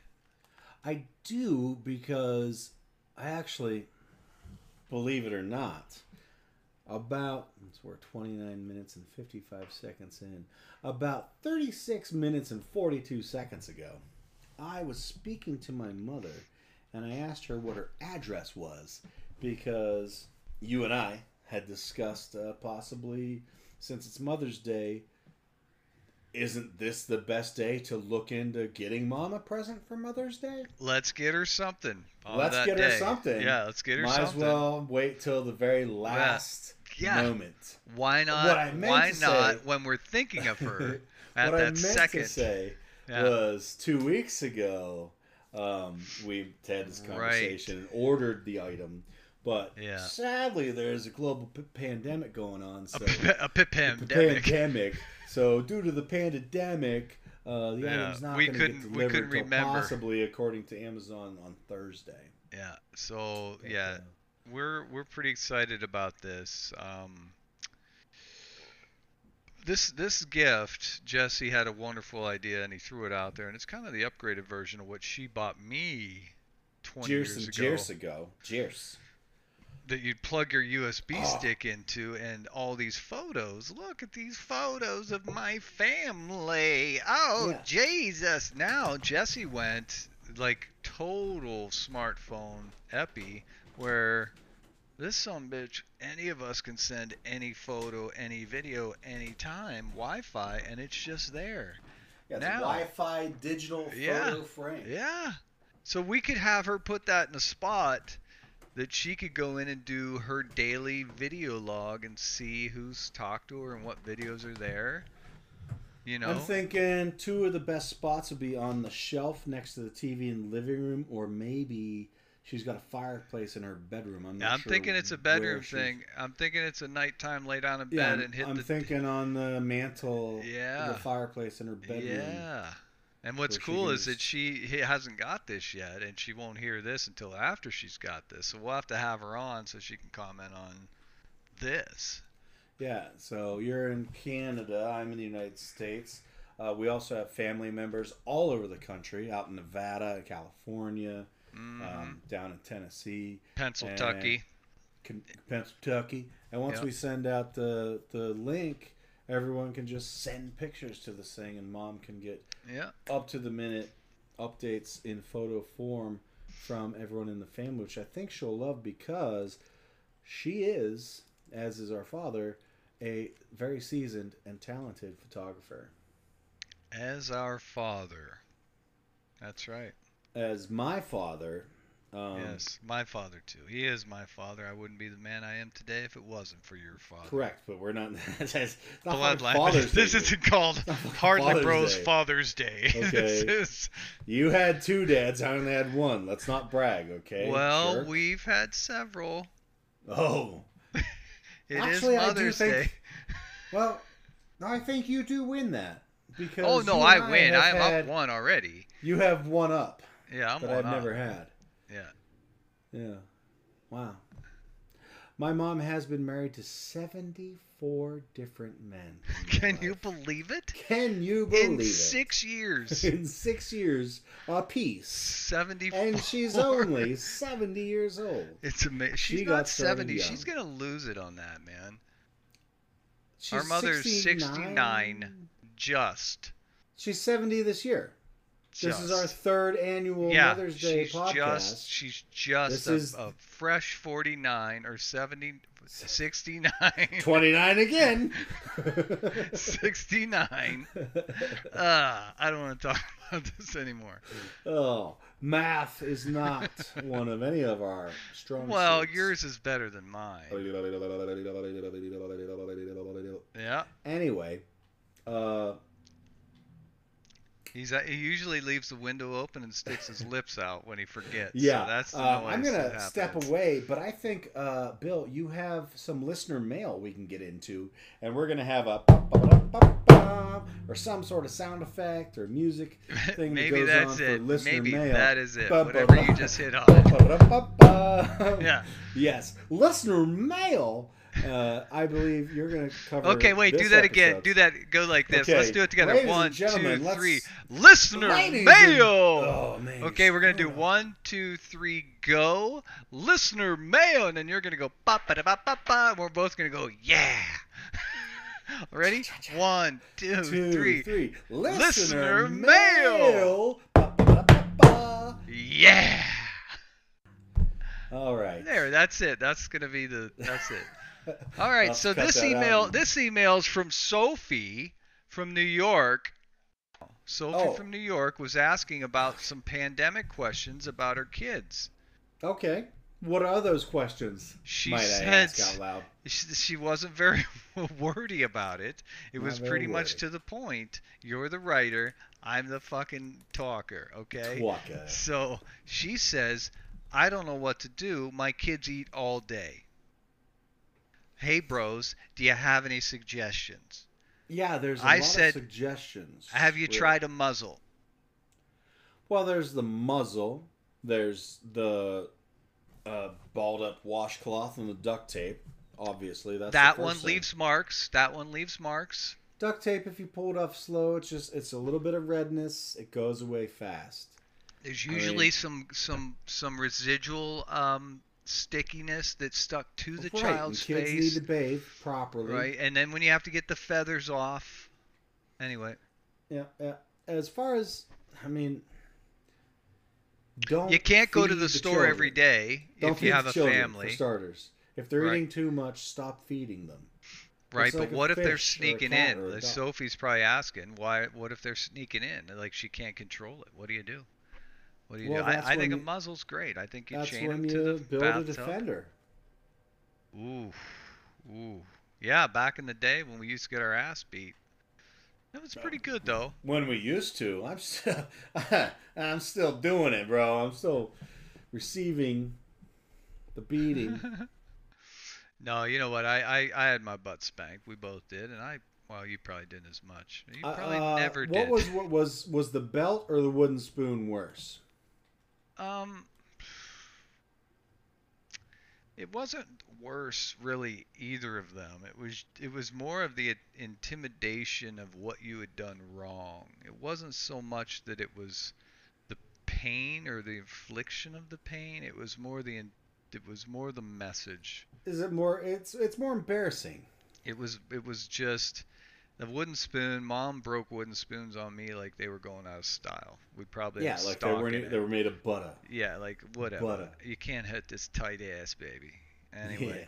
[SPEAKER 1] I do because I actually, believe it or not, about we're 29 minutes and 55 seconds in. About 36 minutes and 42 seconds ago, I was speaking to my mother and I asked her what her address was because you and I had discussed uh, possibly since it's Mother's Day. Isn't this the best day to look into getting mom a present for Mother's Day?
[SPEAKER 2] Let's get her something.
[SPEAKER 1] Let's
[SPEAKER 2] that
[SPEAKER 1] get her something.
[SPEAKER 2] Yeah, let's get her
[SPEAKER 1] Might
[SPEAKER 2] something.
[SPEAKER 1] Might as well wait till the very last
[SPEAKER 2] Yeah.
[SPEAKER 1] moment.
[SPEAKER 2] Why not?
[SPEAKER 1] What I meant
[SPEAKER 2] why not
[SPEAKER 1] say-
[SPEAKER 2] when we're thinking of her at
[SPEAKER 1] what I meant
[SPEAKER 2] second?
[SPEAKER 1] to say
[SPEAKER 2] Yeah.
[SPEAKER 1] was two weeks ago, um, we had this
[SPEAKER 2] Right.
[SPEAKER 1] conversation and ordered the item, But
[SPEAKER 2] Yeah.
[SPEAKER 1] sadly, there's a global p- pandemic going on.
[SPEAKER 2] A,
[SPEAKER 1] So
[SPEAKER 2] p- a
[SPEAKER 1] the
[SPEAKER 2] pandemic.
[SPEAKER 1] pandemic. So due to the pandemic, uh, the
[SPEAKER 2] Yeah,
[SPEAKER 1] item's not
[SPEAKER 2] we
[SPEAKER 1] going to get
[SPEAKER 2] couldn't- we
[SPEAKER 1] delivered
[SPEAKER 2] couldn't remember.
[SPEAKER 1] possibly according to Amazon on Thursday.
[SPEAKER 2] Yeah. So
[SPEAKER 1] But,
[SPEAKER 2] yeah,
[SPEAKER 1] uh,
[SPEAKER 2] we're we're pretty excited about this. Um, this this gift, Jesse had a wonderful idea and he threw it out there, and it's kind of the upgraded version of what she bought me 20
[SPEAKER 1] Years
[SPEAKER 2] ago.
[SPEAKER 1] years ago. Cheers.
[SPEAKER 2] That you'd plug your USB
[SPEAKER 1] Oh. Ah.
[SPEAKER 2] stick into, and all these photos. Look at these photos of my family. Oh
[SPEAKER 1] Yeah.
[SPEAKER 2] Jesus! Now Jesse went like total smartphone epi, where this some bitch, any of us can send any photo, any video, anytime, Wi-Fi, and it's just there.
[SPEAKER 1] Yeah,
[SPEAKER 2] Now-
[SPEAKER 1] Wi-Fi digital
[SPEAKER 2] Yeah.
[SPEAKER 1] photo frame.
[SPEAKER 2] Yeah. So we could have her put that in a spot that she could go in and do her daily video log and see who's talked to her and what videos are there. You know?
[SPEAKER 1] I'm thinking two of the best spots would be on the shelf next to the TV in the living room, or maybe she's got a fireplace in her bedroom. I'm not
[SPEAKER 2] I'm
[SPEAKER 1] sure
[SPEAKER 2] thinking it's a bedroom
[SPEAKER 1] she's-
[SPEAKER 2] thing. I'm thinking it's a nighttime lay down in
[SPEAKER 1] Yeah,
[SPEAKER 2] bed and hit
[SPEAKER 1] I'm
[SPEAKER 2] the
[SPEAKER 1] thinking on the mantle,
[SPEAKER 2] Yeah.
[SPEAKER 1] the fireplace in her bedroom.
[SPEAKER 2] Yeah. And what's cool is that she hasn't got this yet, and she won't hear this until after she's got this. So we'll have to have her on so she can comment on this.
[SPEAKER 1] Yeah, so you're in Canada. I'm in the United States. Uh, we also have family members all over the country, out in Nevada, California,
[SPEAKER 2] Mhm.
[SPEAKER 1] um, down in Tennessee,
[SPEAKER 2] Pennsylvania.
[SPEAKER 1] Kentucky. And once
[SPEAKER 2] Yeah.
[SPEAKER 1] we send out the the link, everyone can just send pictures to this thing, and mom can get
[SPEAKER 2] Yeah.
[SPEAKER 1] up to the minute updates in photo form from everyone in the family, which I think she'll love because she is, as is our father, a very seasoned and talented photographer.
[SPEAKER 2] As our father. That's right.
[SPEAKER 1] As my father, um,
[SPEAKER 2] yes, my father too. He is my father. I wouldn't be the man I am today if it wasn't for your father.
[SPEAKER 1] correct, but we're not. that's not
[SPEAKER 2] Bloodline.
[SPEAKER 1] Father's
[SPEAKER 2] this
[SPEAKER 1] Day.
[SPEAKER 2] isn't called Hardly
[SPEAKER 1] Father's
[SPEAKER 2] Bros
[SPEAKER 1] Day.
[SPEAKER 2] Father's Day.
[SPEAKER 1] Okay.
[SPEAKER 2] is
[SPEAKER 1] You had two dads. I only had one. Let's not brag, okay?
[SPEAKER 2] well,
[SPEAKER 1] jerk?
[SPEAKER 2] we've had several.
[SPEAKER 1] oh,
[SPEAKER 2] It is
[SPEAKER 1] Actually, I do
[SPEAKER 2] Mother's
[SPEAKER 1] think-
[SPEAKER 2] Day.
[SPEAKER 1] well, I think you do win that because
[SPEAKER 2] Oh no,
[SPEAKER 1] you
[SPEAKER 2] I win. I'm
[SPEAKER 1] had-
[SPEAKER 2] up one already.
[SPEAKER 1] You have one up
[SPEAKER 2] Yeah, I'm
[SPEAKER 1] that
[SPEAKER 2] one
[SPEAKER 1] I've
[SPEAKER 2] up.
[SPEAKER 1] never had.
[SPEAKER 2] Yeah.
[SPEAKER 1] Yeah. Wow. My mom has been married to 74 different men. in
[SPEAKER 2] Can you believe it?
[SPEAKER 1] Can you believe
[SPEAKER 2] In
[SPEAKER 1] it?
[SPEAKER 2] six years,
[SPEAKER 1] In six years a piece.
[SPEAKER 2] seventy-four.
[SPEAKER 1] And she's only 70 years old.
[SPEAKER 2] It's amazing. She's
[SPEAKER 1] She
[SPEAKER 2] not
[SPEAKER 1] got
[SPEAKER 2] seventy.
[SPEAKER 1] young.
[SPEAKER 2] She's gonna lose it on that, man.
[SPEAKER 1] She's
[SPEAKER 2] Our mother's
[SPEAKER 1] 69.
[SPEAKER 2] 69. Just.
[SPEAKER 1] She's 70 this year. This is our third annual
[SPEAKER 2] yeah,
[SPEAKER 1] Mother's Day
[SPEAKER 2] she's
[SPEAKER 1] podcast.
[SPEAKER 2] just she's just
[SPEAKER 1] This
[SPEAKER 2] a,
[SPEAKER 1] is-
[SPEAKER 2] a fresh 49 or 70 69
[SPEAKER 1] 29 again.
[SPEAKER 2] 69 uh, I don't want to talk about this anymore.
[SPEAKER 1] oh, math is not one of any of our strong
[SPEAKER 2] Well,
[SPEAKER 1] suits.
[SPEAKER 2] yours is better than mine. Yeah.
[SPEAKER 1] Anyway, uh,
[SPEAKER 2] He's a- he usually leaves the window open and sticks his lips out when he forgets.
[SPEAKER 1] yeah,
[SPEAKER 2] So that's the
[SPEAKER 1] uh, I'm gonna step away, but I think, uh, Bill, you have some listener mail we can get into, and we're gonna have a or some sort of sound effect or music thing that
[SPEAKER 2] Maybe
[SPEAKER 1] goes
[SPEAKER 2] that's
[SPEAKER 1] on for
[SPEAKER 2] it.
[SPEAKER 1] listener
[SPEAKER 2] Maybe
[SPEAKER 1] mail.
[SPEAKER 2] that is it. Whatever you just hit on.
[SPEAKER 1] Yeah. Yes, listener mail. Uh, I believe you're gonna cover.
[SPEAKER 2] Okay, wait. Do that again. Do that. Go like this.
[SPEAKER 1] Okay,
[SPEAKER 2] Let's do it together.
[SPEAKER 1] ladies
[SPEAKER 2] One, two, three. Listener
[SPEAKER 1] Ladies and-
[SPEAKER 2] mail.
[SPEAKER 1] Oh man.
[SPEAKER 2] Okay, we're gonna do
[SPEAKER 1] up.
[SPEAKER 2] one, two, three, go. Listener mail, and then you're gonna go ba ba da ba ba ba. and We're both gonna go yeah. Ready? One, two,
[SPEAKER 1] Two,
[SPEAKER 2] three.
[SPEAKER 1] three.
[SPEAKER 2] Listener
[SPEAKER 1] Listener,
[SPEAKER 2] mail.
[SPEAKER 1] mail.
[SPEAKER 2] Yeah.
[SPEAKER 1] All right.
[SPEAKER 2] There. That's it. That's gonna be the. That's it. All right. So this email.
[SPEAKER 1] out.
[SPEAKER 2] This email's from Sophie from New York. Sophie
[SPEAKER 1] Oh.
[SPEAKER 2] from New York was asking about some pandemic questions about her kids.
[SPEAKER 1] Okay. What are those questions?
[SPEAKER 2] She
[SPEAKER 1] might I
[SPEAKER 2] said
[SPEAKER 1] ask out loud?
[SPEAKER 2] she, she wasn't very wordy about it. It
[SPEAKER 1] Not
[SPEAKER 2] was pretty much to the point. You're the writer. I'm the fucking talker. Okay.
[SPEAKER 1] Twaka.
[SPEAKER 2] So she says, I don't know what to do. My kids eat all day. Hey, bros, do you have any suggestions?
[SPEAKER 1] Yeah, there's a
[SPEAKER 2] I
[SPEAKER 1] lot
[SPEAKER 2] said-
[SPEAKER 1] of suggestions.
[SPEAKER 2] Have you
[SPEAKER 1] Really.
[SPEAKER 2] tried a muzzle?
[SPEAKER 1] Well, there's the muzzle. There's the uh, balled up washcloth and the duct tape. Obviously, that's
[SPEAKER 2] that one
[SPEAKER 1] thing.
[SPEAKER 2] leaves marks. That one leaves marks.
[SPEAKER 1] duct tape. If you pull it off slow, it's just it's a little bit of redness. It goes away fast.
[SPEAKER 2] There's
[SPEAKER 1] I mean-
[SPEAKER 2] usually some some some residual um, stickiness that's stuck to the
[SPEAKER 1] right,
[SPEAKER 2] child's
[SPEAKER 1] and kids
[SPEAKER 2] face,
[SPEAKER 1] need to bathe properly.
[SPEAKER 2] right? And then when you have to get the feathers off, anyway,
[SPEAKER 1] Yeah, yeah. As far as I mean, don't
[SPEAKER 2] you can't go to
[SPEAKER 1] feed
[SPEAKER 2] the store every
[SPEAKER 1] children.
[SPEAKER 2] day
[SPEAKER 1] Don't
[SPEAKER 2] if you have a family,
[SPEAKER 1] For starters, if they're
[SPEAKER 2] Right.
[SPEAKER 1] eating too much, stop feeding them.
[SPEAKER 2] right?
[SPEAKER 1] Like
[SPEAKER 2] but what if they're
[SPEAKER 1] fish or a
[SPEAKER 2] sneaking in?
[SPEAKER 1] or a
[SPEAKER 2] Like,
[SPEAKER 1] dog.
[SPEAKER 2] Sophie's probably asking, why? What if they're sneaking in? Like she can't control it. What do you do? What do you
[SPEAKER 1] Well,
[SPEAKER 2] do? I, I think
[SPEAKER 1] when
[SPEAKER 2] a muzzle's great. I think you
[SPEAKER 1] That's
[SPEAKER 2] chain
[SPEAKER 1] when
[SPEAKER 2] them
[SPEAKER 1] you
[SPEAKER 2] to the
[SPEAKER 1] build a defender.
[SPEAKER 2] Ooh, ooh, yeah. Back in the day when we used to get our ass beat, that was pretty good though.
[SPEAKER 1] When we used to, I'm still, I'm still doing it, bro. I'm still receiving the beating.
[SPEAKER 2] No, you know what? I, I, I had my butt spanked. We both did, and I well, you probably didn't as much. You probably
[SPEAKER 1] Uh,
[SPEAKER 2] never
[SPEAKER 1] what
[SPEAKER 2] did.
[SPEAKER 1] was what was was the belt or the wooden spoon worse?
[SPEAKER 2] Um, it wasn't worse, really, either of them. It was it was more of the intimidation of what you had done wrong. It wasn't so much that it was the pain or the infliction of the pain. It was more the it was more the message.
[SPEAKER 1] Is it more? It's it's more embarrassing.
[SPEAKER 2] It was it was just the wooden spoon. Mom broke wooden spoons on me like they were going out of style. We probably
[SPEAKER 1] Yeah, like they were they were made of butter.
[SPEAKER 2] Yeah, like whatever.
[SPEAKER 1] Butter.
[SPEAKER 2] You can't hit this tight ass baby. Anyway.
[SPEAKER 1] Yeah.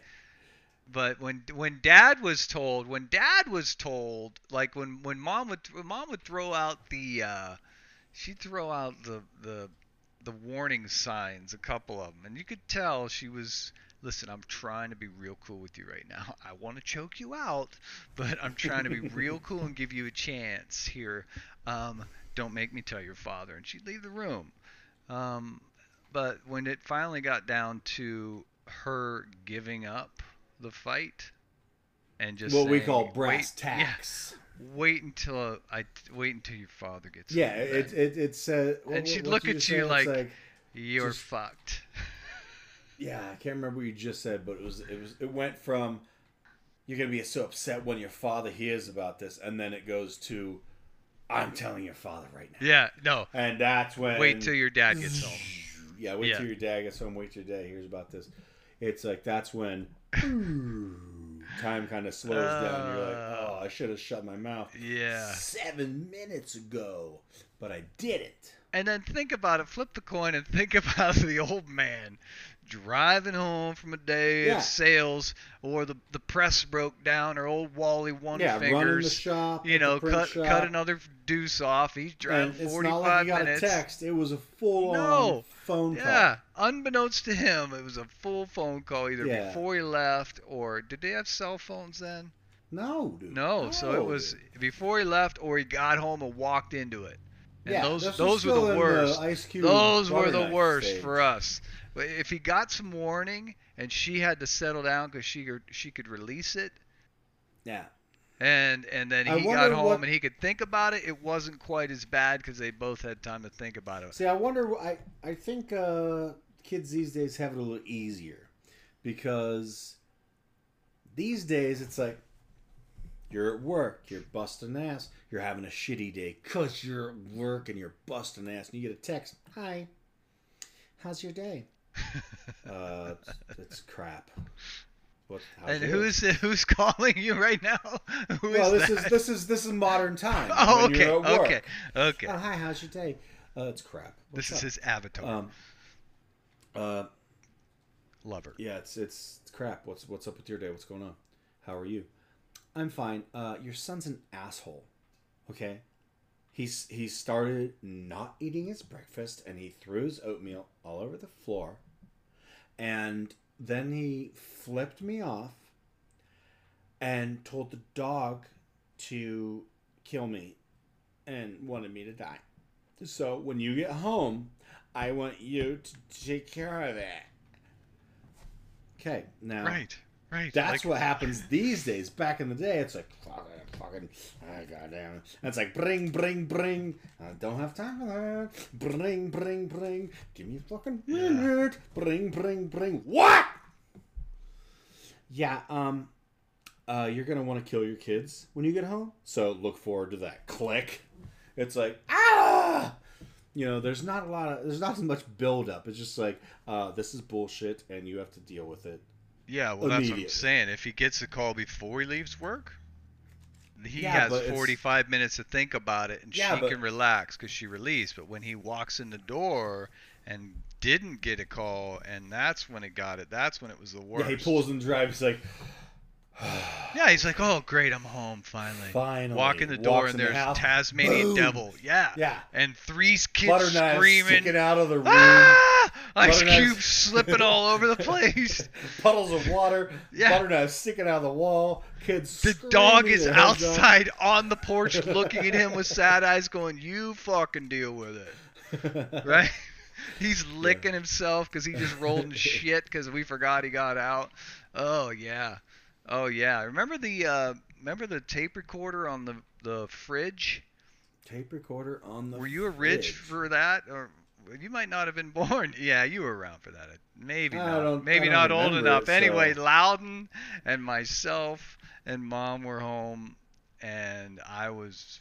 [SPEAKER 2] But when when dad was told, when dad was told, like when when mom would when mom would throw out the uh she'd throw out the the the warning signs, a couple of them, and you could tell she was listen, I'm trying to be real cool with you right now. I want to choke you out, but I'm trying to be real cool and give you a chance here. Um, don't make me tell your father. And she'd leave the room. Um, but when it finally got down to her giving up the fight and just
[SPEAKER 1] what we call brass
[SPEAKER 2] wait, yeah, wait until I wait until your father gets
[SPEAKER 1] Yeah, it it it what-
[SPEAKER 2] And she'd
[SPEAKER 1] what
[SPEAKER 2] look at you
[SPEAKER 1] said, it's
[SPEAKER 2] like- you're
[SPEAKER 1] just-
[SPEAKER 2] fucked.
[SPEAKER 1] yeah, I can't remember what you just said, but it was it was it went from you're gonna be so upset when your father hears about this, and then it goes to I'm telling your father right now,
[SPEAKER 2] Yeah, no.
[SPEAKER 1] and that's when
[SPEAKER 2] Wait till your dad gets home.
[SPEAKER 1] Yeah, wait
[SPEAKER 2] Yeah.
[SPEAKER 1] till your dad gets home. Wait till your dad hears about this. It's like that's when time kind of slows down. You're like,
[SPEAKER 2] Uh,
[SPEAKER 1] oh, I should have shut my mouth
[SPEAKER 2] Yeah.
[SPEAKER 1] seven minutes ago, but I did it.
[SPEAKER 2] And then think about it. Flip the coin and think about the old man driving home from a day
[SPEAKER 1] Yeah.
[SPEAKER 2] of sales, or the the press broke down, or old Wally one
[SPEAKER 1] yeah, running the
[SPEAKER 2] fingers.
[SPEAKER 1] shop.
[SPEAKER 2] You
[SPEAKER 1] the
[SPEAKER 2] know, cut
[SPEAKER 1] shop,
[SPEAKER 2] cut another deuce off. He's driving
[SPEAKER 1] and it's not like
[SPEAKER 2] five
[SPEAKER 1] got
[SPEAKER 2] minutes.
[SPEAKER 1] a text. It was a full
[SPEAKER 2] No.
[SPEAKER 1] phone call.
[SPEAKER 2] Yeah, unbeknownst to him, it was a full phone call either
[SPEAKER 1] Yeah.
[SPEAKER 2] before he left or did they have cell phones then?
[SPEAKER 1] No, dude.
[SPEAKER 2] No, so it was before he left or he got home and walked into it. And
[SPEAKER 1] yeah,
[SPEAKER 2] those those were the worst.
[SPEAKER 1] Cube
[SPEAKER 2] those were the worst
[SPEAKER 1] stage.
[SPEAKER 2] for us. If he got some warning and she had to settle down because she could- she could release it,
[SPEAKER 1] Yeah,
[SPEAKER 2] and and then he got home
[SPEAKER 1] what-
[SPEAKER 2] and he could think about it, it wasn't quite as bad because they both had time to think about it.
[SPEAKER 1] See, I wonder. I I think uh, kids these days have it a little easier because these days it's like you're at work, you're busting ass, you're having a shitty day because you're at work and you're busting ass, and you get a text, "Hi, how's your day?" uh, it's, it's crap. What?
[SPEAKER 2] And who's who's calling you right now? Who
[SPEAKER 1] Well, this
[SPEAKER 2] that?
[SPEAKER 1] is this is this is modern time.
[SPEAKER 2] Oh, okay,
[SPEAKER 1] you're at work.
[SPEAKER 2] okay, okay.
[SPEAKER 1] Oh, hi, how's your day? Uh, it's crap. What's
[SPEAKER 2] this is his avatar,
[SPEAKER 1] Um, uh,
[SPEAKER 2] lover.
[SPEAKER 1] yeah, it's, it's it's crap. What's what's up with your day? What's going on? How are you? I'm fine. Uh, your son's an asshole. Okay, he's he started not eating his breakfast and he threw his oatmeal all over the floor, and then he flipped me off and told the dog to kill me and wanted me to die. So when you get home, I want you to take care of that. Okay, now
[SPEAKER 2] Right. Right.
[SPEAKER 1] that's
[SPEAKER 2] like-
[SPEAKER 1] what happens these days. Back in the day, it's like fucking, fucking, ah, goddamn. It's like bring, bring, bring. I don't have time for that. Bring, bring, bring. Give me a fucking minute. Bring, bring, bring. What? Yeah. Um. Uh, you're gonna want to kill your kids when you get home. So look forward to that. Click. It's like ah. You know, there's not a lot of, there's not as much build up. It's just like, uh, this is bullshit, and you have to deal with it.
[SPEAKER 2] Yeah, well, that's what I'm saying. If he gets a call before he leaves work, he
[SPEAKER 1] Yeah,
[SPEAKER 2] has
[SPEAKER 1] but it's-
[SPEAKER 2] 45 minutes to think about it, and
[SPEAKER 1] Yeah,
[SPEAKER 2] she
[SPEAKER 1] but-
[SPEAKER 2] can relax because she released. But when he walks in the door and didn't get a call, and that's when it got it. That's when it was the worst.
[SPEAKER 1] Yeah, he pulls in the drive. He's like,
[SPEAKER 2] Yeah, he's like, "Oh, great, I'm home finally."
[SPEAKER 1] finally.
[SPEAKER 2] Walk in the door,
[SPEAKER 1] Walks
[SPEAKER 2] and
[SPEAKER 1] in the
[SPEAKER 2] there's. Tasmanian
[SPEAKER 1] Boom.
[SPEAKER 2] devil. Yeah.
[SPEAKER 1] Yeah.
[SPEAKER 2] And three kids
[SPEAKER 1] Butter
[SPEAKER 2] screaming.
[SPEAKER 1] sticking out of the room.
[SPEAKER 2] Ah! Ice cubes slipping all over the place.
[SPEAKER 1] Puddles of water.
[SPEAKER 2] Yeah.
[SPEAKER 1] Butter knives sticking out of the wall. Kids.
[SPEAKER 2] The dog is
[SPEAKER 1] their heads off.
[SPEAKER 2] outside on the porch looking at him with sad eyes, going, "You fucking deal with it." Right? He's licking himself because he just rolled in shit because we forgot he got out. Oh yeah, oh yeah. Remember the uh, remember the tape recorder on the the fridge?
[SPEAKER 1] Tape recorder on the.
[SPEAKER 2] Were you a rich for that, or you might not have been born? Yeah, you were around for that. Maybe
[SPEAKER 1] I
[SPEAKER 2] not. Maybe not old enough.
[SPEAKER 1] it, so-
[SPEAKER 2] Anyway, Loudon and myself and mom were home, and I was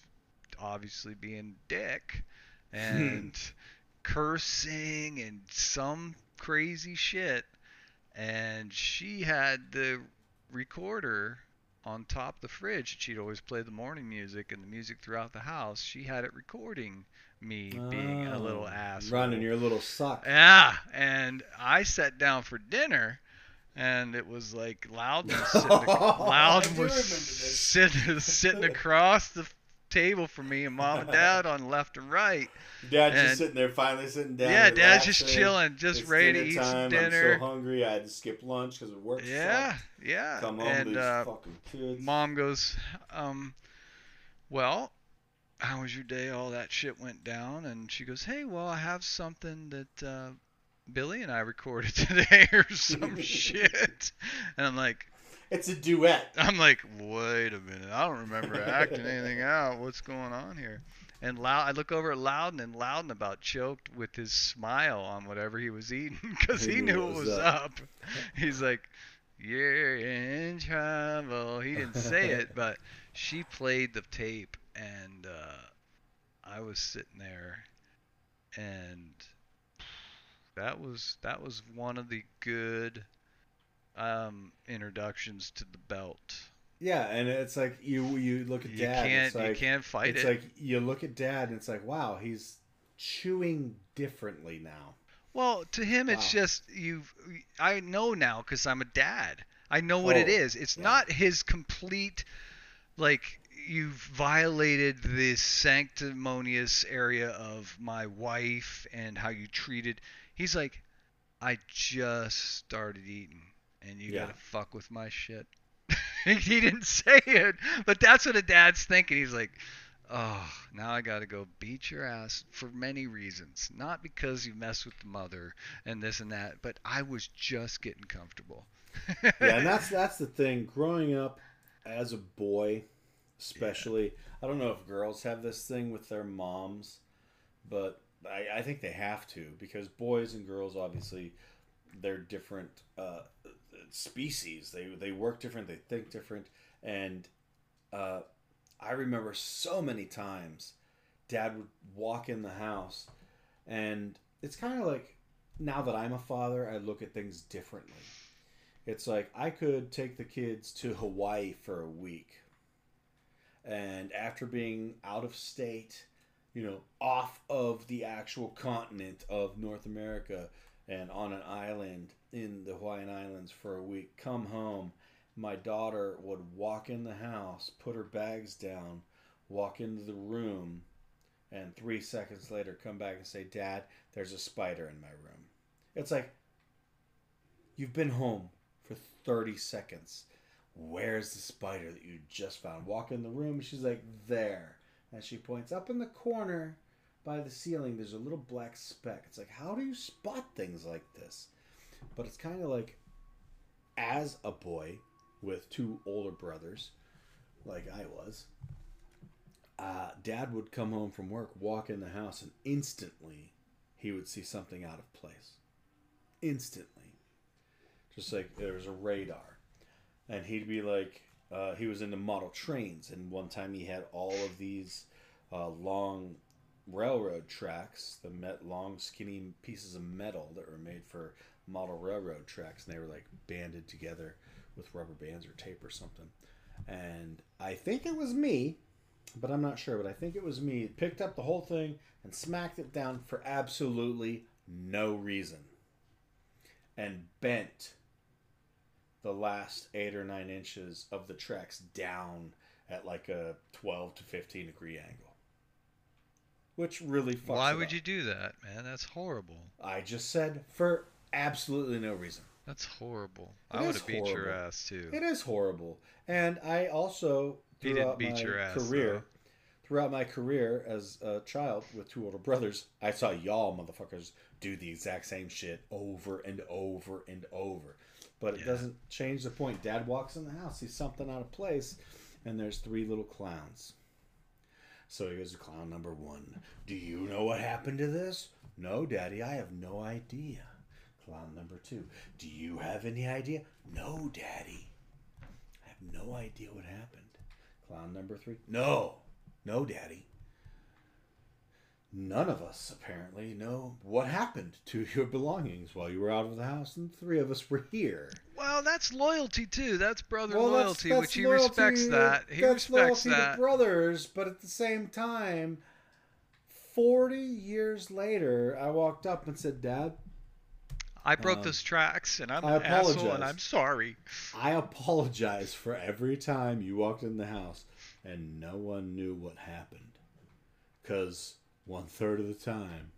[SPEAKER 2] obviously being dick and cursing and some crazy shit. And she had the recorder on top of the fridge. She'd always play the morning music and the music throughout the house. She had it recording me being a little
[SPEAKER 1] Oh,
[SPEAKER 2] ass.
[SPEAKER 1] Running your little sock.
[SPEAKER 2] Yeah, and I sat down for dinner, and it was like Loudon was sitting, Loudon was sitting sitting across the table from me, and mom and dad on left and right.
[SPEAKER 1] Dad's
[SPEAKER 2] and-
[SPEAKER 1] just sitting there, finally sitting down.
[SPEAKER 2] yeah, dad's just chilling, just
[SPEAKER 1] It's
[SPEAKER 2] ready to eat
[SPEAKER 1] time.
[SPEAKER 2] some
[SPEAKER 1] I'm
[SPEAKER 2] dinner.
[SPEAKER 1] so hungry. I had to skip lunch because it worked.
[SPEAKER 2] Yeah, yeah.
[SPEAKER 1] Come home
[SPEAKER 2] and
[SPEAKER 1] these
[SPEAKER 2] uh,
[SPEAKER 1] fucking kids.
[SPEAKER 2] mom goes, um, well, how was your day? All that shit went down, and she goes, hey, well, I have something that uh, Billy and I recorded today, or some shit. And I'm like,
[SPEAKER 1] It's a duet.
[SPEAKER 2] I'm like, wait a minute, I don't remember acting anything out. What's going on here? And Loud, I look over at Loudon, and Loudon about choked with his smile on whatever he was eating because he, knew it was up. He's like, "You're in trouble." He didn't say it, but she played the tape, and uh, I was sitting there, and that was that was one of the good um, introductions to the belt.
[SPEAKER 1] Yeah, and it's like you you look at
[SPEAKER 2] You
[SPEAKER 1] dad.
[SPEAKER 2] can't
[SPEAKER 1] it's like,
[SPEAKER 2] you can't fight
[SPEAKER 1] it's
[SPEAKER 2] it.
[SPEAKER 1] like you look at dad and it's like, wow, he's chewing differently now.
[SPEAKER 2] Well, to him, it's just you. I know now because I'm a dad. I know what it
[SPEAKER 1] Oh,
[SPEAKER 2] is. It's
[SPEAKER 1] yeah.
[SPEAKER 2] not his complete, like you've violated this sanctimonious area of my wife and how you treated. He's like, I just started eating, and you
[SPEAKER 1] Yeah.
[SPEAKER 2] gotta fuck with my shit. he didn't say it, but that's what a dad's thinking. He's like, oh, now I got to go beat your ass for many reasons. Not because you messed with the mother and this and that, but I was just getting comfortable.
[SPEAKER 1] yeah, and that's that's the thing. Growing up as a boy, especially, I don't know if girls have this thing with their moms, but I, I think they have to because boys and girls obviously they're different uh, species. They they work different. They think different, and uh, I remember so many times dad would walk in the house and it's kind of like now that I'm a father, I look at things differently. It's like I could take the kids to Hawaii for a week. And after being out of state, you know, off of the actual continent of North America and on an island in the Hawaiian Islands for a week, come home, my daughter would walk in the house, put her bags down, walk into the room, and three seconds later come back and say, Dad, there's a spider in my room. It's like, you've been home for 30 seconds. Where's the spider that you just found? Walk in the room, she's like, there. And she points up in the corner by the ceiling, there's a little black speck. It's like, how do you spot things like this? But it's kind of like, as a boy with two older brothers, like I was, uh, dad would come home from work, walk in the house, and instantly he would see something out of place. Instantly. Just like there was a radar. And he'd be like, uh, he was into model trains, and one time he had all of these uh, long railroad tracks, the met long skinny pieces of metal that were made for model railroad tracks, and they were like banded together with rubber bands or tape or something. And I think it was me, but I'm not sure. But I think it was me. Picked up the whole thing and smacked it down for absolutely no reason, and bent the last eight or nine inches of the tracks down at like a 12 to 15 degree angle. Which really fucks
[SPEAKER 2] Why would
[SPEAKER 1] up.
[SPEAKER 2] you do that, man? That's horrible.
[SPEAKER 1] I just said for absolutely no reason.
[SPEAKER 2] That's horrible.
[SPEAKER 1] It
[SPEAKER 2] I would have beat your ass too.
[SPEAKER 1] It is horrible. And I also
[SPEAKER 2] He didn't beat
[SPEAKER 1] my
[SPEAKER 2] your ass,
[SPEAKER 1] career. Throughout my career as a child with two older brothers, I saw y'all motherfuckers do the exact same shit over and over and over. But it
[SPEAKER 2] Yeah.
[SPEAKER 1] doesn't change the point. Dad walks in the house, sees something out of place, and there's three little clowns. So he goes to clown number one. Do you know what happened to this? No, Daddy, I have no idea. Clown number two. Do you have any idea? No, Daddy. I have no idea what happened. Clown number three. No, no, Daddy. None of us apparently know what happened to your belongings while you were out of the house, and three of us were here.
[SPEAKER 2] Well, that's loyalty too. That's brother
[SPEAKER 1] Well,
[SPEAKER 2] loyalty,
[SPEAKER 1] that's
[SPEAKER 2] which he
[SPEAKER 1] loyalty-
[SPEAKER 2] respects that. He
[SPEAKER 1] that's
[SPEAKER 2] respects
[SPEAKER 1] loyalty
[SPEAKER 2] that.
[SPEAKER 1] to brothers, but at the same time, forty years later, I walked up and said, "Dad,
[SPEAKER 2] I broke
[SPEAKER 1] Um,
[SPEAKER 2] those tracks, and I'm
[SPEAKER 1] I
[SPEAKER 2] an asshole, and I'm sorry.
[SPEAKER 1] I apologize for every time you walked in the house and no one knew what happened, because one third of the time,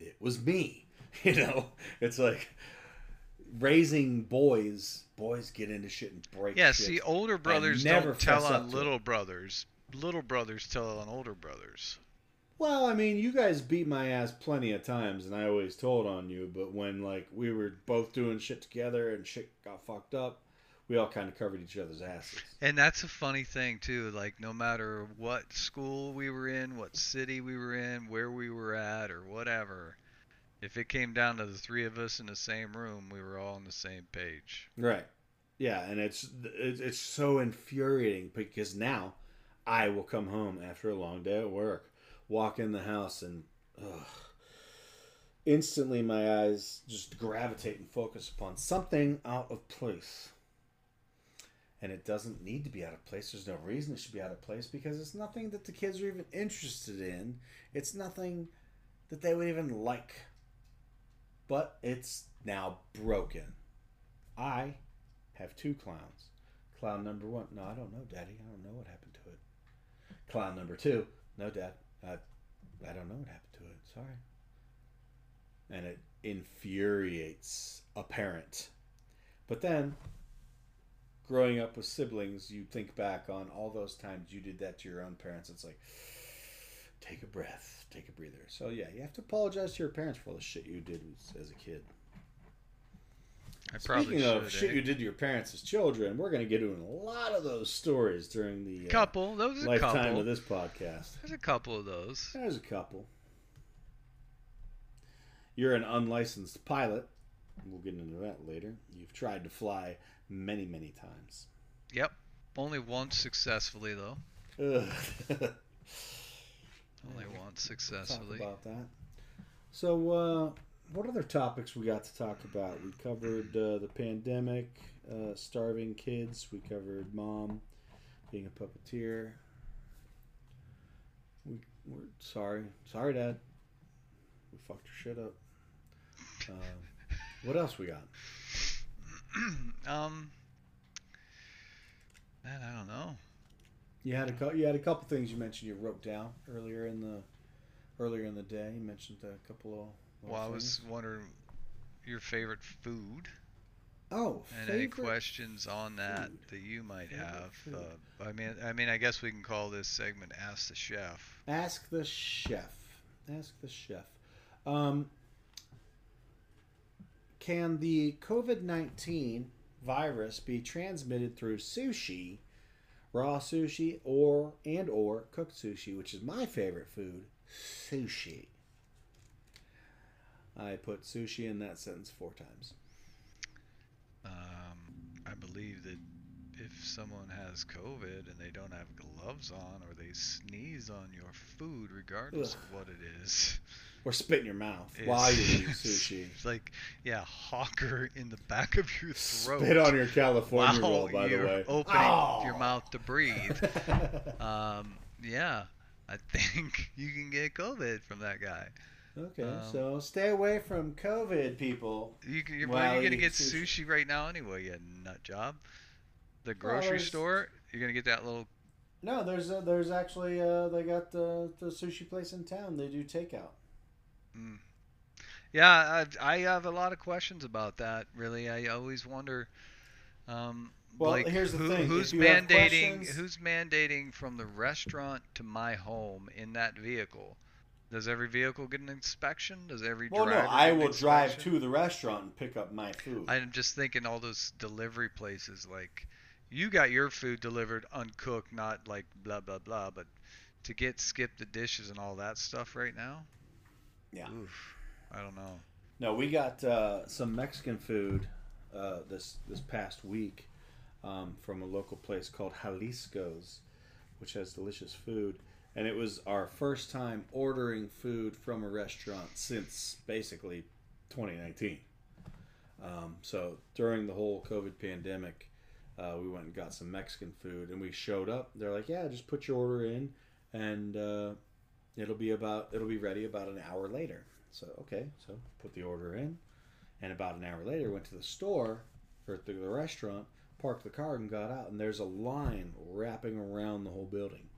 [SPEAKER 1] it was me. You know, it's like." Raising boys, boys get into shit and break.
[SPEAKER 2] Yeah, see, older brothers
[SPEAKER 1] never
[SPEAKER 2] don't tell on little brothers. Little brothers tell on older brothers.
[SPEAKER 1] Well, I mean, you guys beat my ass plenty of times, and I always told on you. But when like we were both doing shit together and shit got fucked up, we all kind of covered each other's asses.
[SPEAKER 2] And that's a funny thing too. Like no matter what school we were in, what city we were in, where we were at, or whatever, if it came down to the three of us in the same room, we were all on the same page.
[SPEAKER 1] Right. Yeah, and it's it's so infuriating because now I will come home after a long day at work, walk in the house, and ugh, instantly my eyes just gravitate and focus upon something out of place. And it doesn't need to be out of place. There's no reason it should be out of place because it's nothing that the kids are even interested in. It's nothing that they would even like. But it's now broken. I have two clowns. Clown number one. No, I don't know, Daddy. I don't know what happened to it. Clown number two. No, Dad. I, I don't know what happened to it. Sorry. And it infuriates a parent. But then, growing up with siblings, you think back on all those times you did that to your own parents. It's like, take a breath, take a breather. So, yeah, you have to apologize to your parents for all the shit you did as a kid.
[SPEAKER 2] I probably
[SPEAKER 1] Speaking
[SPEAKER 2] should.
[SPEAKER 1] of shit
[SPEAKER 2] eh?
[SPEAKER 1] you did to your parents as children, we're going to get into a lot of those stories during the uh,
[SPEAKER 2] couple. Those
[SPEAKER 1] lifetime
[SPEAKER 2] couple.
[SPEAKER 1] of this podcast.
[SPEAKER 2] There's a couple of those.
[SPEAKER 1] There's a couple. You're an unlicensed pilot. We'll get into that later. You've tried to fly many, many times.
[SPEAKER 2] Yep. Only once successfully though. Only once
[SPEAKER 1] Talk
[SPEAKER 2] successfully.
[SPEAKER 1] about that. So, uh, what other topics we got to talk about? We covered uh, the pandemic, uh, starving kids. We covered mom being a puppeteer. We, we're sorry, sorry, Dad. We fucked your shit up. Um, what else we got?
[SPEAKER 2] um. Man, I don't know.
[SPEAKER 1] You had a you had a couple things you mentioned you wrote down earlier in the earlier in the day. You mentioned a couple of.
[SPEAKER 2] Well, I was
[SPEAKER 1] things.
[SPEAKER 2] wondering your favorite food.
[SPEAKER 1] Oh,
[SPEAKER 2] And any questions on that
[SPEAKER 1] food.
[SPEAKER 2] that you might
[SPEAKER 1] Favorite
[SPEAKER 2] have? Uh, I mean, I mean, I guess we can call this segment "Ask the Chef."
[SPEAKER 1] Ask the chef. Ask the chef. Um, can the COVID nineteen virus be transmitted through sushi, raw sushi, or and or cooked sushi, which is my favorite food, sushi. I put sushi in that sentence four times.
[SPEAKER 2] Um, I believe that someone has COVID and they don't have gloves on, or they sneeze on your food, regardless
[SPEAKER 1] Ugh.
[SPEAKER 2] of what it is,
[SPEAKER 1] Or spit in your mouth
[SPEAKER 2] is-
[SPEAKER 1] while you're eating sushi.
[SPEAKER 2] it's like yeah, hawker in the back of your throat.
[SPEAKER 1] Spit on your California roll, by the way.
[SPEAKER 2] opening
[SPEAKER 1] Oh!
[SPEAKER 2] your mouth to breathe. Um, yeah, I think you can get COVID from that guy.
[SPEAKER 1] Okay,
[SPEAKER 2] Um,
[SPEAKER 1] so stay away from COVID, people.
[SPEAKER 2] You, you're
[SPEAKER 1] While
[SPEAKER 2] well, you're gonna get
[SPEAKER 1] sushi.
[SPEAKER 2] sushi. right now anyway. You nut job. The grocery
[SPEAKER 1] there's-
[SPEAKER 2] store, you're gonna get that little.
[SPEAKER 1] No, there's uh, there's actually uh, they got the the sushi place in town. They do takeout.
[SPEAKER 2] Mm. Yeah, I, I have a lot of questions about that. Really, I always wonder. Um,
[SPEAKER 1] Well,
[SPEAKER 2] like,
[SPEAKER 1] here's the
[SPEAKER 2] who,
[SPEAKER 1] thing,
[SPEAKER 2] Who's
[SPEAKER 1] if you have
[SPEAKER 2] mandating? Who's mandating from the restaurant to my home in that vehicle? Does every vehicle get an inspection? Does every
[SPEAKER 1] Well, no,
[SPEAKER 2] driver
[SPEAKER 1] I will drive to the restaurant and pick up my food.
[SPEAKER 2] I'm just thinking all those delivery places like you got your food delivered uncooked, not like blah blah blah, but to get skip the dishes and all that stuff right now.
[SPEAKER 1] Yeah.
[SPEAKER 2] Oof, I don't know.
[SPEAKER 1] No, we got uh, some Mexican food uh, this this past week um, from a local place called Jalisco's, which has delicious food. And it was our first time ordering food from a restaurant since basically 2019. Um, so during the whole COVID pandemic, uh, we went and got some Mexican food, and we showed up. They're like, "Yeah, just put your order in, and uh, it'll be about it'll be ready about an hour later." So okay, so put the order in, and about an hour later went to the store or to the restaurant, parked the car, and got out. And there's a line wrapping around the whole building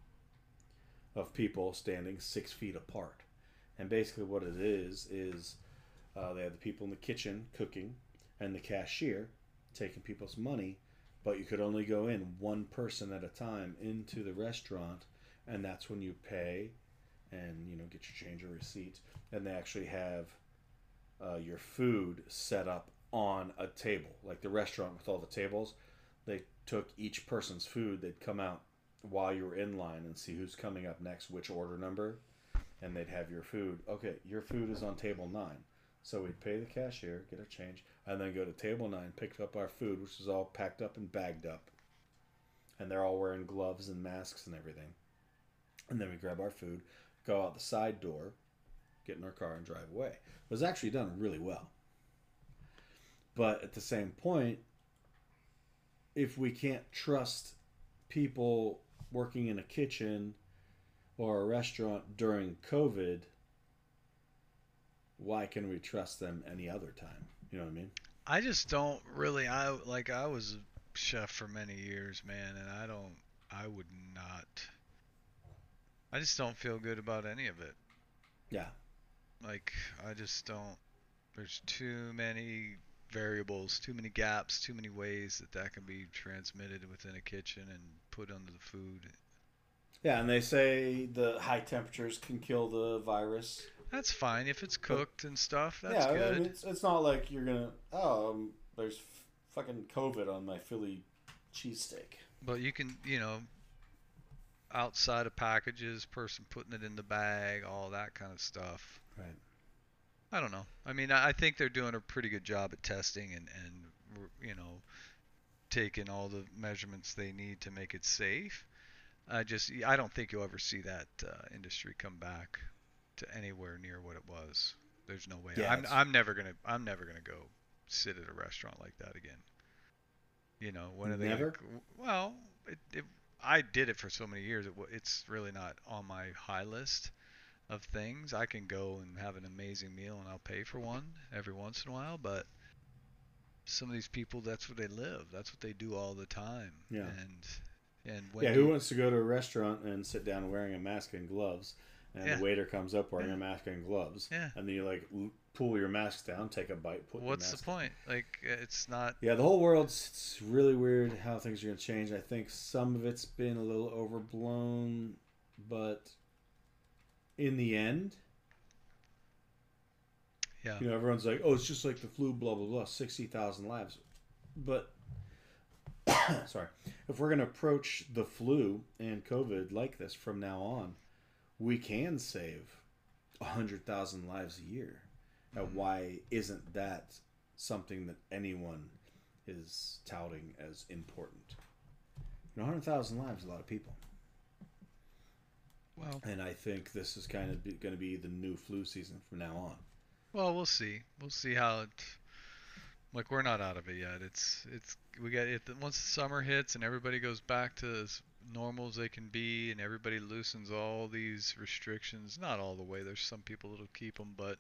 [SPEAKER 1] of people standing six feet apart. And basically, what it is is uh, they have the people in the kitchen cooking, and the cashier taking people's money, but you could only go in one person at a time into the restaurant, and that's when you pay and you know get your change or receipt and they actually have uh, your food set up on a table. Like the restaurant with all the tables they took each person's food. They'd come out while you were in line and see who's coming up next which order number and they'd have your food. Okay your food is on table nine. So we'd pay the cashier get our change and then go to table nine pick up our food which is all packed up and bagged up and they're all wearing gloves and masks and everything and then we grab our food go out the side door, get in our car, and drive away. It was actually done really well. But at the same point, if we can't trust people working in a kitchen or a restaurant during COVID, why can we trust them any other time? You know what I mean?
[SPEAKER 2] I just don't really. I like. I was a chef for many years, man, and I don't. I would not. I just don't feel good about any of it.
[SPEAKER 1] Yeah.
[SPEAKER 2] Like I just don't. There's too many variables, too many gaps, too many ways that that can be transmitted within a kitchen and put onto the food.
[SPEAKER 1] Yeah, and they say the high temperatures can kill the virus.
[SPEAKER 2] That's fine if it's cooked and stuff. That's
[SPEAKER 1] yeah, I
[SPEAKER 2] good.
[SPEAKER 1] mean, it's, it's not like you're gonna. Oh, um, there's f- fucking COVID on my Philly cheesesteak.
[SPEAKER 2] But you can, you know, outside of packages, person putting it in the bag, all that kind of stuff.
[SPEAKER 1] Right.
[SPEAKER 2] I don't know. I mean, I I think they're doing a pretty good job at testing and, and you know, taking all the measurements they need to make it safe. I just, I don't think you'll ever see that uh, industry come back to anywhere near what it was. There's no way.
[SPEAKER 1] Yeah,
[SPEAKER 2] I'm, I'm never gonna, I'm never gonna go sit at a restaurant like that again. You know, when are they?
[SPEAKER 1] Never?
[SPEAKER 2] well, it, it, I did it for so many years. It, it's really not on my high list of things. I can go and have an amazing meal and I'll pay for one every once in a while, but some of these people that's what they live. That's what they do all the time.
[SPEAKER 1] Yeah.
[SPEAKER 2] And and when
[SPEAKER 1] yeah, who
[SPEAKER 2] you-
[SPEAKER 1] wants to go to a restaurant and sit down wearing a mask and gloves, and
[SPEAKER 2] Yeah.
[SPEAKER 1] the waiter comes up wearing
[SPEAKER 2] Yeah.
[SPEAKER 1] a mask and gloves,
[SPEAKER 2] Yeah.
[SPEAKER 1] and then you like l- pull your mask down, take a bite, put
[SPEAKER 2] What's the point? Like, it's not.
[SPEAKER 1] Yeah, the whole world's it's really weird how things are going to change. I think some of it's been a little overblown, but in the end,
[SPEAKER 2] Yeah.
[SPEAKER 1] you know, everyone's like, "Oh, it's just like the flu, blah blah blah, sixty thousand lives," but sorry, if we're going to approach the flu and COVID like this from now on, we can save hundred thousand lives a year. Now,
[SPEAKER 2] Mhm.
[SPEAKER 1] why isn't that something that anyone is touting as important? You know, hundred thousand lives is a lot of people,
[SPEAKER 2] Well,
[SPEAKER 1] and I think this is kind of going to be the new flu season from now on.
[SPEAKER 2] well, we'll see. We'll see how it. Like, we're not out of it yet. It's it's we got it once the summer hits and everybody goes back to normal as they can be, and everybody loosens all these restrictions. Not all the way. There's some people that'll keep them, but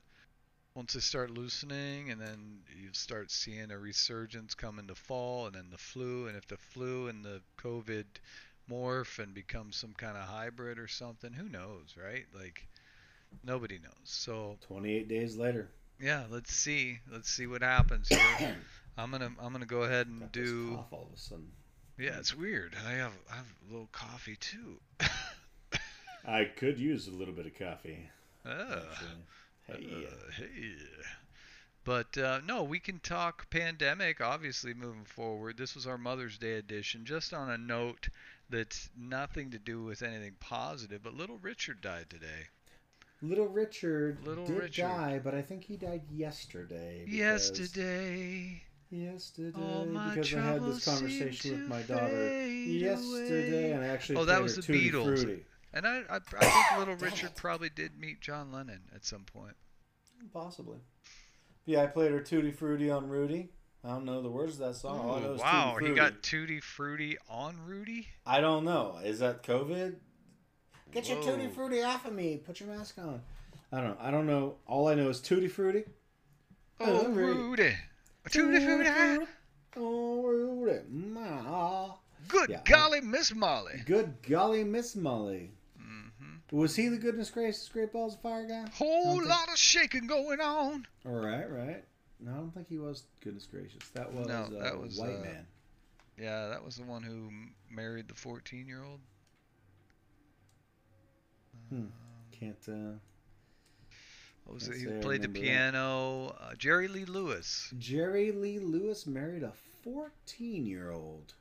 [SPEAKER 2] once they start loosening, and then you start seeing a resurgence come into fall, and then the flu, and if the flu and the COVID morph and become some kind of hybrid or something, who knows, right? Like nobody knows. So
[SPEAKER 1] Twenty-eight days later,
[SPEAKER 2] yeah, let's see. Let's see what happens here. I'm gonna I'm gonna go ahead and do.
[SPEAKER 1] all of a sudden.
[SPEAKER 2] Yeah, it's weird. I have I have a little coffee too.
[SPEAKER 1] I could use a little bit of coffee. Actually. Hey,
[SPEAKER 2] Uh, hey. But uh, no, we can talk pandemic, obviously, moving forward. This was our Mother's Day edition. Just on a note that's nothing to do with anything positive, but little Richard died today.
[SPEAKER 1] Little Richard
[SPEAKER 2] Little
[SPEAKER 1] did
[SPEAKER 2] Richard.
[SPEAKER 1] die, but I think he died yesterday.
[SPEAKER 2] Yesterday,
[SPEAKER 1] Yesterday, because I had this conversation with my daughter yesterday,
[SPEAKER 2] away.
[SPEAKER 1] and I actually
[SPEAKER 2] Oh, that
[SPEAKER 1] played
[SPEAKER 2] was
[SPEAKER 1] her
[SPEAKER 2] the
[SPEAKER 1] Tutti
[SPEAKER 2] Beatles.
[SPEAKER 1] Frutti.
[SPEAKER 2] and I, I, I think little Richard probably did meet John Lennon at some point.
[SPEAKER 1] Possibly. Yeah, I played her Tutti Frutti on Rudy. I don't know the words of that song. All
[SPEAKER 2] Ooh,
[SPEAKER 1] is
[SPEAKER 2] wow,
[SPEAKER 1] Tutti
[SPEAKER 2] he got Tutti Frutti on Rudy.
[SPEAKER 1] I don't know. Is that COVID? Get your Tutti
[SPEAKER 2] Whoa.
[SPEAKER 1] Frutti off of me. Put your mask on. I don't know. I don't know. All I know is Tutti Frutti.
[SPEAKER 2] Oh,
[SPEAKER 1] Oh, Rudy.
[SPEAKER 2] Rudy. Tutti Frutti.
[SPEAKER 1] Oh, Rudy. Ma.
[SPEAKER 2] Good
[SPEAKER 1] Yeah.
[SPEAKER 2] golly, Miss Molly.
[SPEAKER 1] Good golly, Miss Molly.
[SPEAKER 2] hmm
[SPEAKER 1] Was he the goodness gracious great balls of fire guy?
[SPEAKER 2] Whole
[SPEAKER 1] think-
[SPEAKER 2] lot of shaking going on.
[SPEAKER 1] All right, right. No, I don't think he was goodness gracious. That was,
[SPEAKER 2] No,
[SPEAKER 1] uh,
[SPEAKER 2] that was,
[SPEAKER 1] white
[SPEAKER 2] uh,
[SPEAKER 1] man.
[SPEAKER 2] Yeah, that was the one who married the 14 year old.
[SPEAKER 1] Hmm. Can't. uh
[SPEAKER 2] What was it? He played the piano. Uh, Jerry Lee Lewis.
[SPEAKER 1] Jerry Lee Lewis married a 14 year old.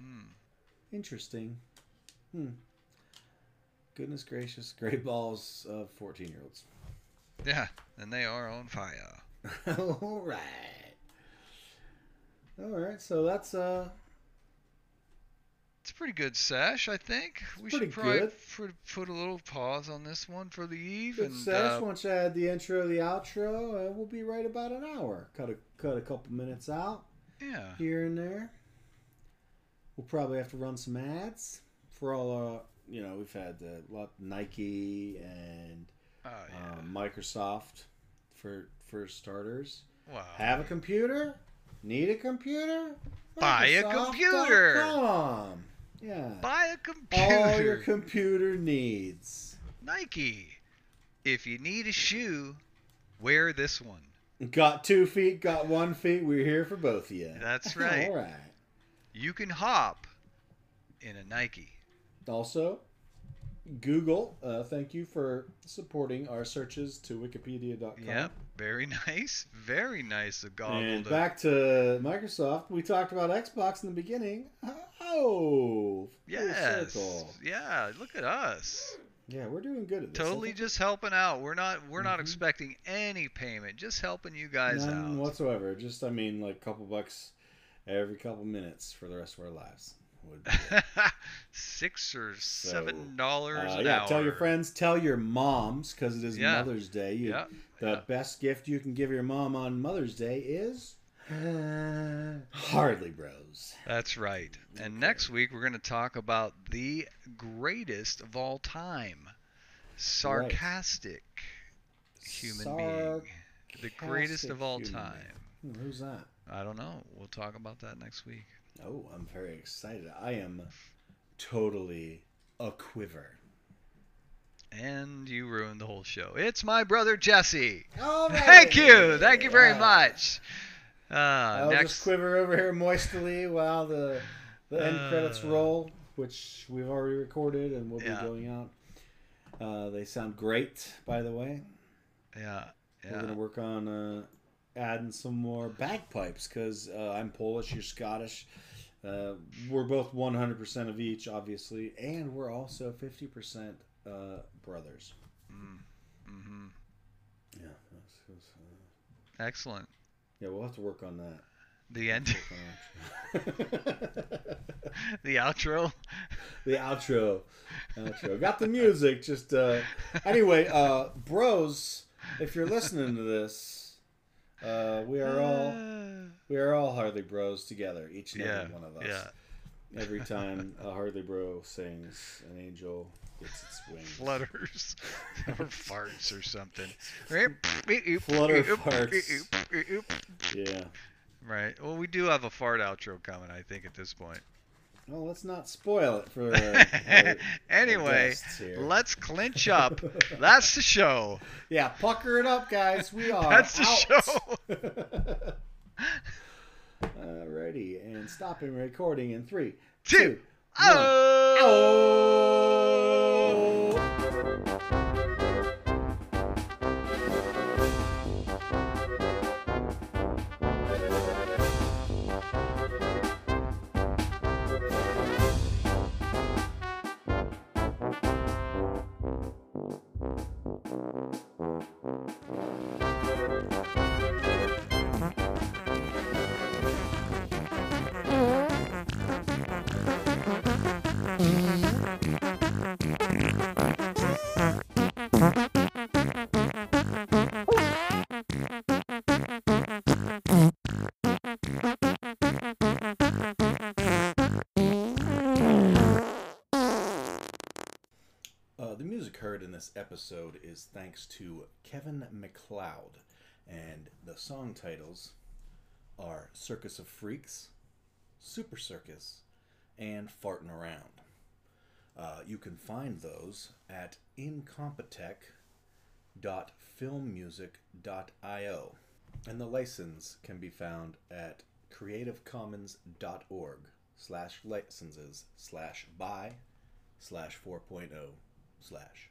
[SPEAKER 2] hmm
[SPEAKER 1] Interesting. Hmm. Goodness gracious, great balls of 14 year olds.
[SPEAKER 2] Yeah, and they are on fire.
[SPEAKER 1] All right. All right, so that's uh
[SPEAKER 2] It's a pretty good sesh, I think. We should probably put, put a little pause on this one for the eve.
[SPEAKER 1] good
[SPEAKER 2] and
[SPEAKER 1] sesh.
[SPEAKER 2] uh,
[SPEAKER 1] Once you add the intro, the outro, uh, we'll be right about an hour. Cut a cut a couple minutes out
[SPEAKER 2] yeah,
[SPEAKER 1] here and there. We'll probably have to run some ads for all our. You know, we've had uh, lot Nike and
[SPEAKER 2] oh yeah.
[SPEAKER 1] um, Microsoft for for starters.
[SPEAKER 2] wow.
[SPEAKER 1] Have a computer? Need a computer?
[SPEAKER 2] Buy a computer.
[SPEAKER 1] Yeah.
[SPEAKER 2] Buy a computer.
[SPEAKER 1] All your
[SPEAKER 2] computer.
[SPEAKER 1] needs.
[SPEAKER 2] Nike. If you need a shoe, wear this one.
[SPEAKER 1] Got two feet, got one feet. We're here for both of you.
[SPEAKER 2] That's right.
[SPEAKER 1] All right.
[SPEAKER 2] You can hop in a Nike.
[SPEAKER 1] Also, Google. Uh, thank you for supporting our searches to Wikipedia.com.
[SPEAKER 2] Yep. Very nice. Very nice. A goggle.
[SPEAKER 1] And
[SPEAKER 2] to-
[SPEAKER 1] back to Microsoft. We talked about Xbox in the beginning. Oh,
[SPEAKER 2] Yeah. Look at us.
[SPEAKER 1] Yeah, we're doing good at this.
[SPEAKER 2] Totally just helping out. We're not. We're not
[SPEAKER 1] Mhm.
[SPEAKER 2] expecting any payment. Just helping you guys
[SPEAKER 1] None
[SPEAKER 2] out.
[SPEAKER 1] whatsoever. Just, I mean, like a couple bucks every couple minutes for the rest of our lives. Would be.
[SPEAKER 2] Six or
[SPEAKER 1] So,
[SPEAKER 2] seven dollars
[SPEAKER 1] Uh, yeah,
[SPEAKER 2] hour.
[SPEAKER 1] tell your friends, tell your moms, because it is
[SPEAKER 2] Yeah.
[SPEAKER 1] Mother's Day. You,
[SPEAKER 2] Yeah.
[SPEAKER 1] The best gift you can give your mom on Mother's Day is Hardly Bros.
[SPEAKER 2] That's right. And next week we're going to talk about the greatest of all time, sarcastic human being, the greatest of all time.
[SPEAKER 1] being. Hmm, Who's that?
[SPEAKER 2] I don't know. We'll talk about that next week.
[SPEAKER 1] Oh, I'm very excited. I am totally a quiver.
[SPEAKER 2] And you ruined the whole show. It's my brother Jesse.
[SPEAKER 1] Right.
[SPEAKER 2] Thank you. Thank you very
[SPEAKER 1] Yeah.
[SPEAKER 2] much. Uh,
[SPEAKER 1] I'll
[SPEAKER 2] next.
[SPEAKER 1] just quiver over here moistly while the the end credits
[SPEAKER 2] Uh.
[SPEAKER 1] roll, which we've already recorded and will
[SPEAKER 2] Yeah.
[SPEAKER 1] be going out. Uh, they sound great, by the way.
[SPEAKER 2] Yeah.
[SPEAKER 1] We're gonna work on uh, adding some more bagpipes because uh, I'm Polish, you're Scottish. Uh, we're both 100% of each, obviously, and we're also 50% uh, brothers.
[SPEAKER 2] hmm
[SPEAKER 1] Yeah, that's, that's, uh,
[SPEAKER 2] Excellent.
[SPEAKER 1] Yeah, we'll have to work on that.
[SPEAKER 2] The end.
[SPEAKER 1] Work on that.
[SPEAKER 2] the outro.
[SPEAKER 1] the outro, outro. Got the music. Just uh, anyway, uh, bros. If you're listening to this, uh, we are all we are all Hardly Bros together. Each and
[SPEAKER 2] Yeah.
[SPEAKER 1] every one of us.
[SPEAKER 2] Yeah.
[SPEAKER 1] Every time a Hardly Bro sings, an angel gets its wings.
[SPEAKER 2] Flutters or farts or something.
[SPEAKER 1] Flutter farts. Yeah.
[SPEAKER 2] Right. Well, we do have a fart outro coming, I think, at this point.
[SPEAKER 1] Well, let's not spoil it for. Our, our-
[SPEAKER 2] anyway, let's clinch up. That's the show.
[SPEAKER 1] yeah, pucker it up, guys. We are.
[SPEAKER 2] That's the
[SPEAKER 1] out. Alrighty, and stopping recording in three,
[SPEAKER 2] Two.
[SPEAKER 1] two, one.
[SPEAKER 2] Oh!
[SPEAKER 1] Episode is thanks to Kevin MacLeod, and the song titles are Circus of Freaks, Super Circus, and Fartin' Around. Uh, you can find those at incompetech.filmmusic.io, and the license can be found at creativecommons.org slash licenses slash by slash 4.0 slash.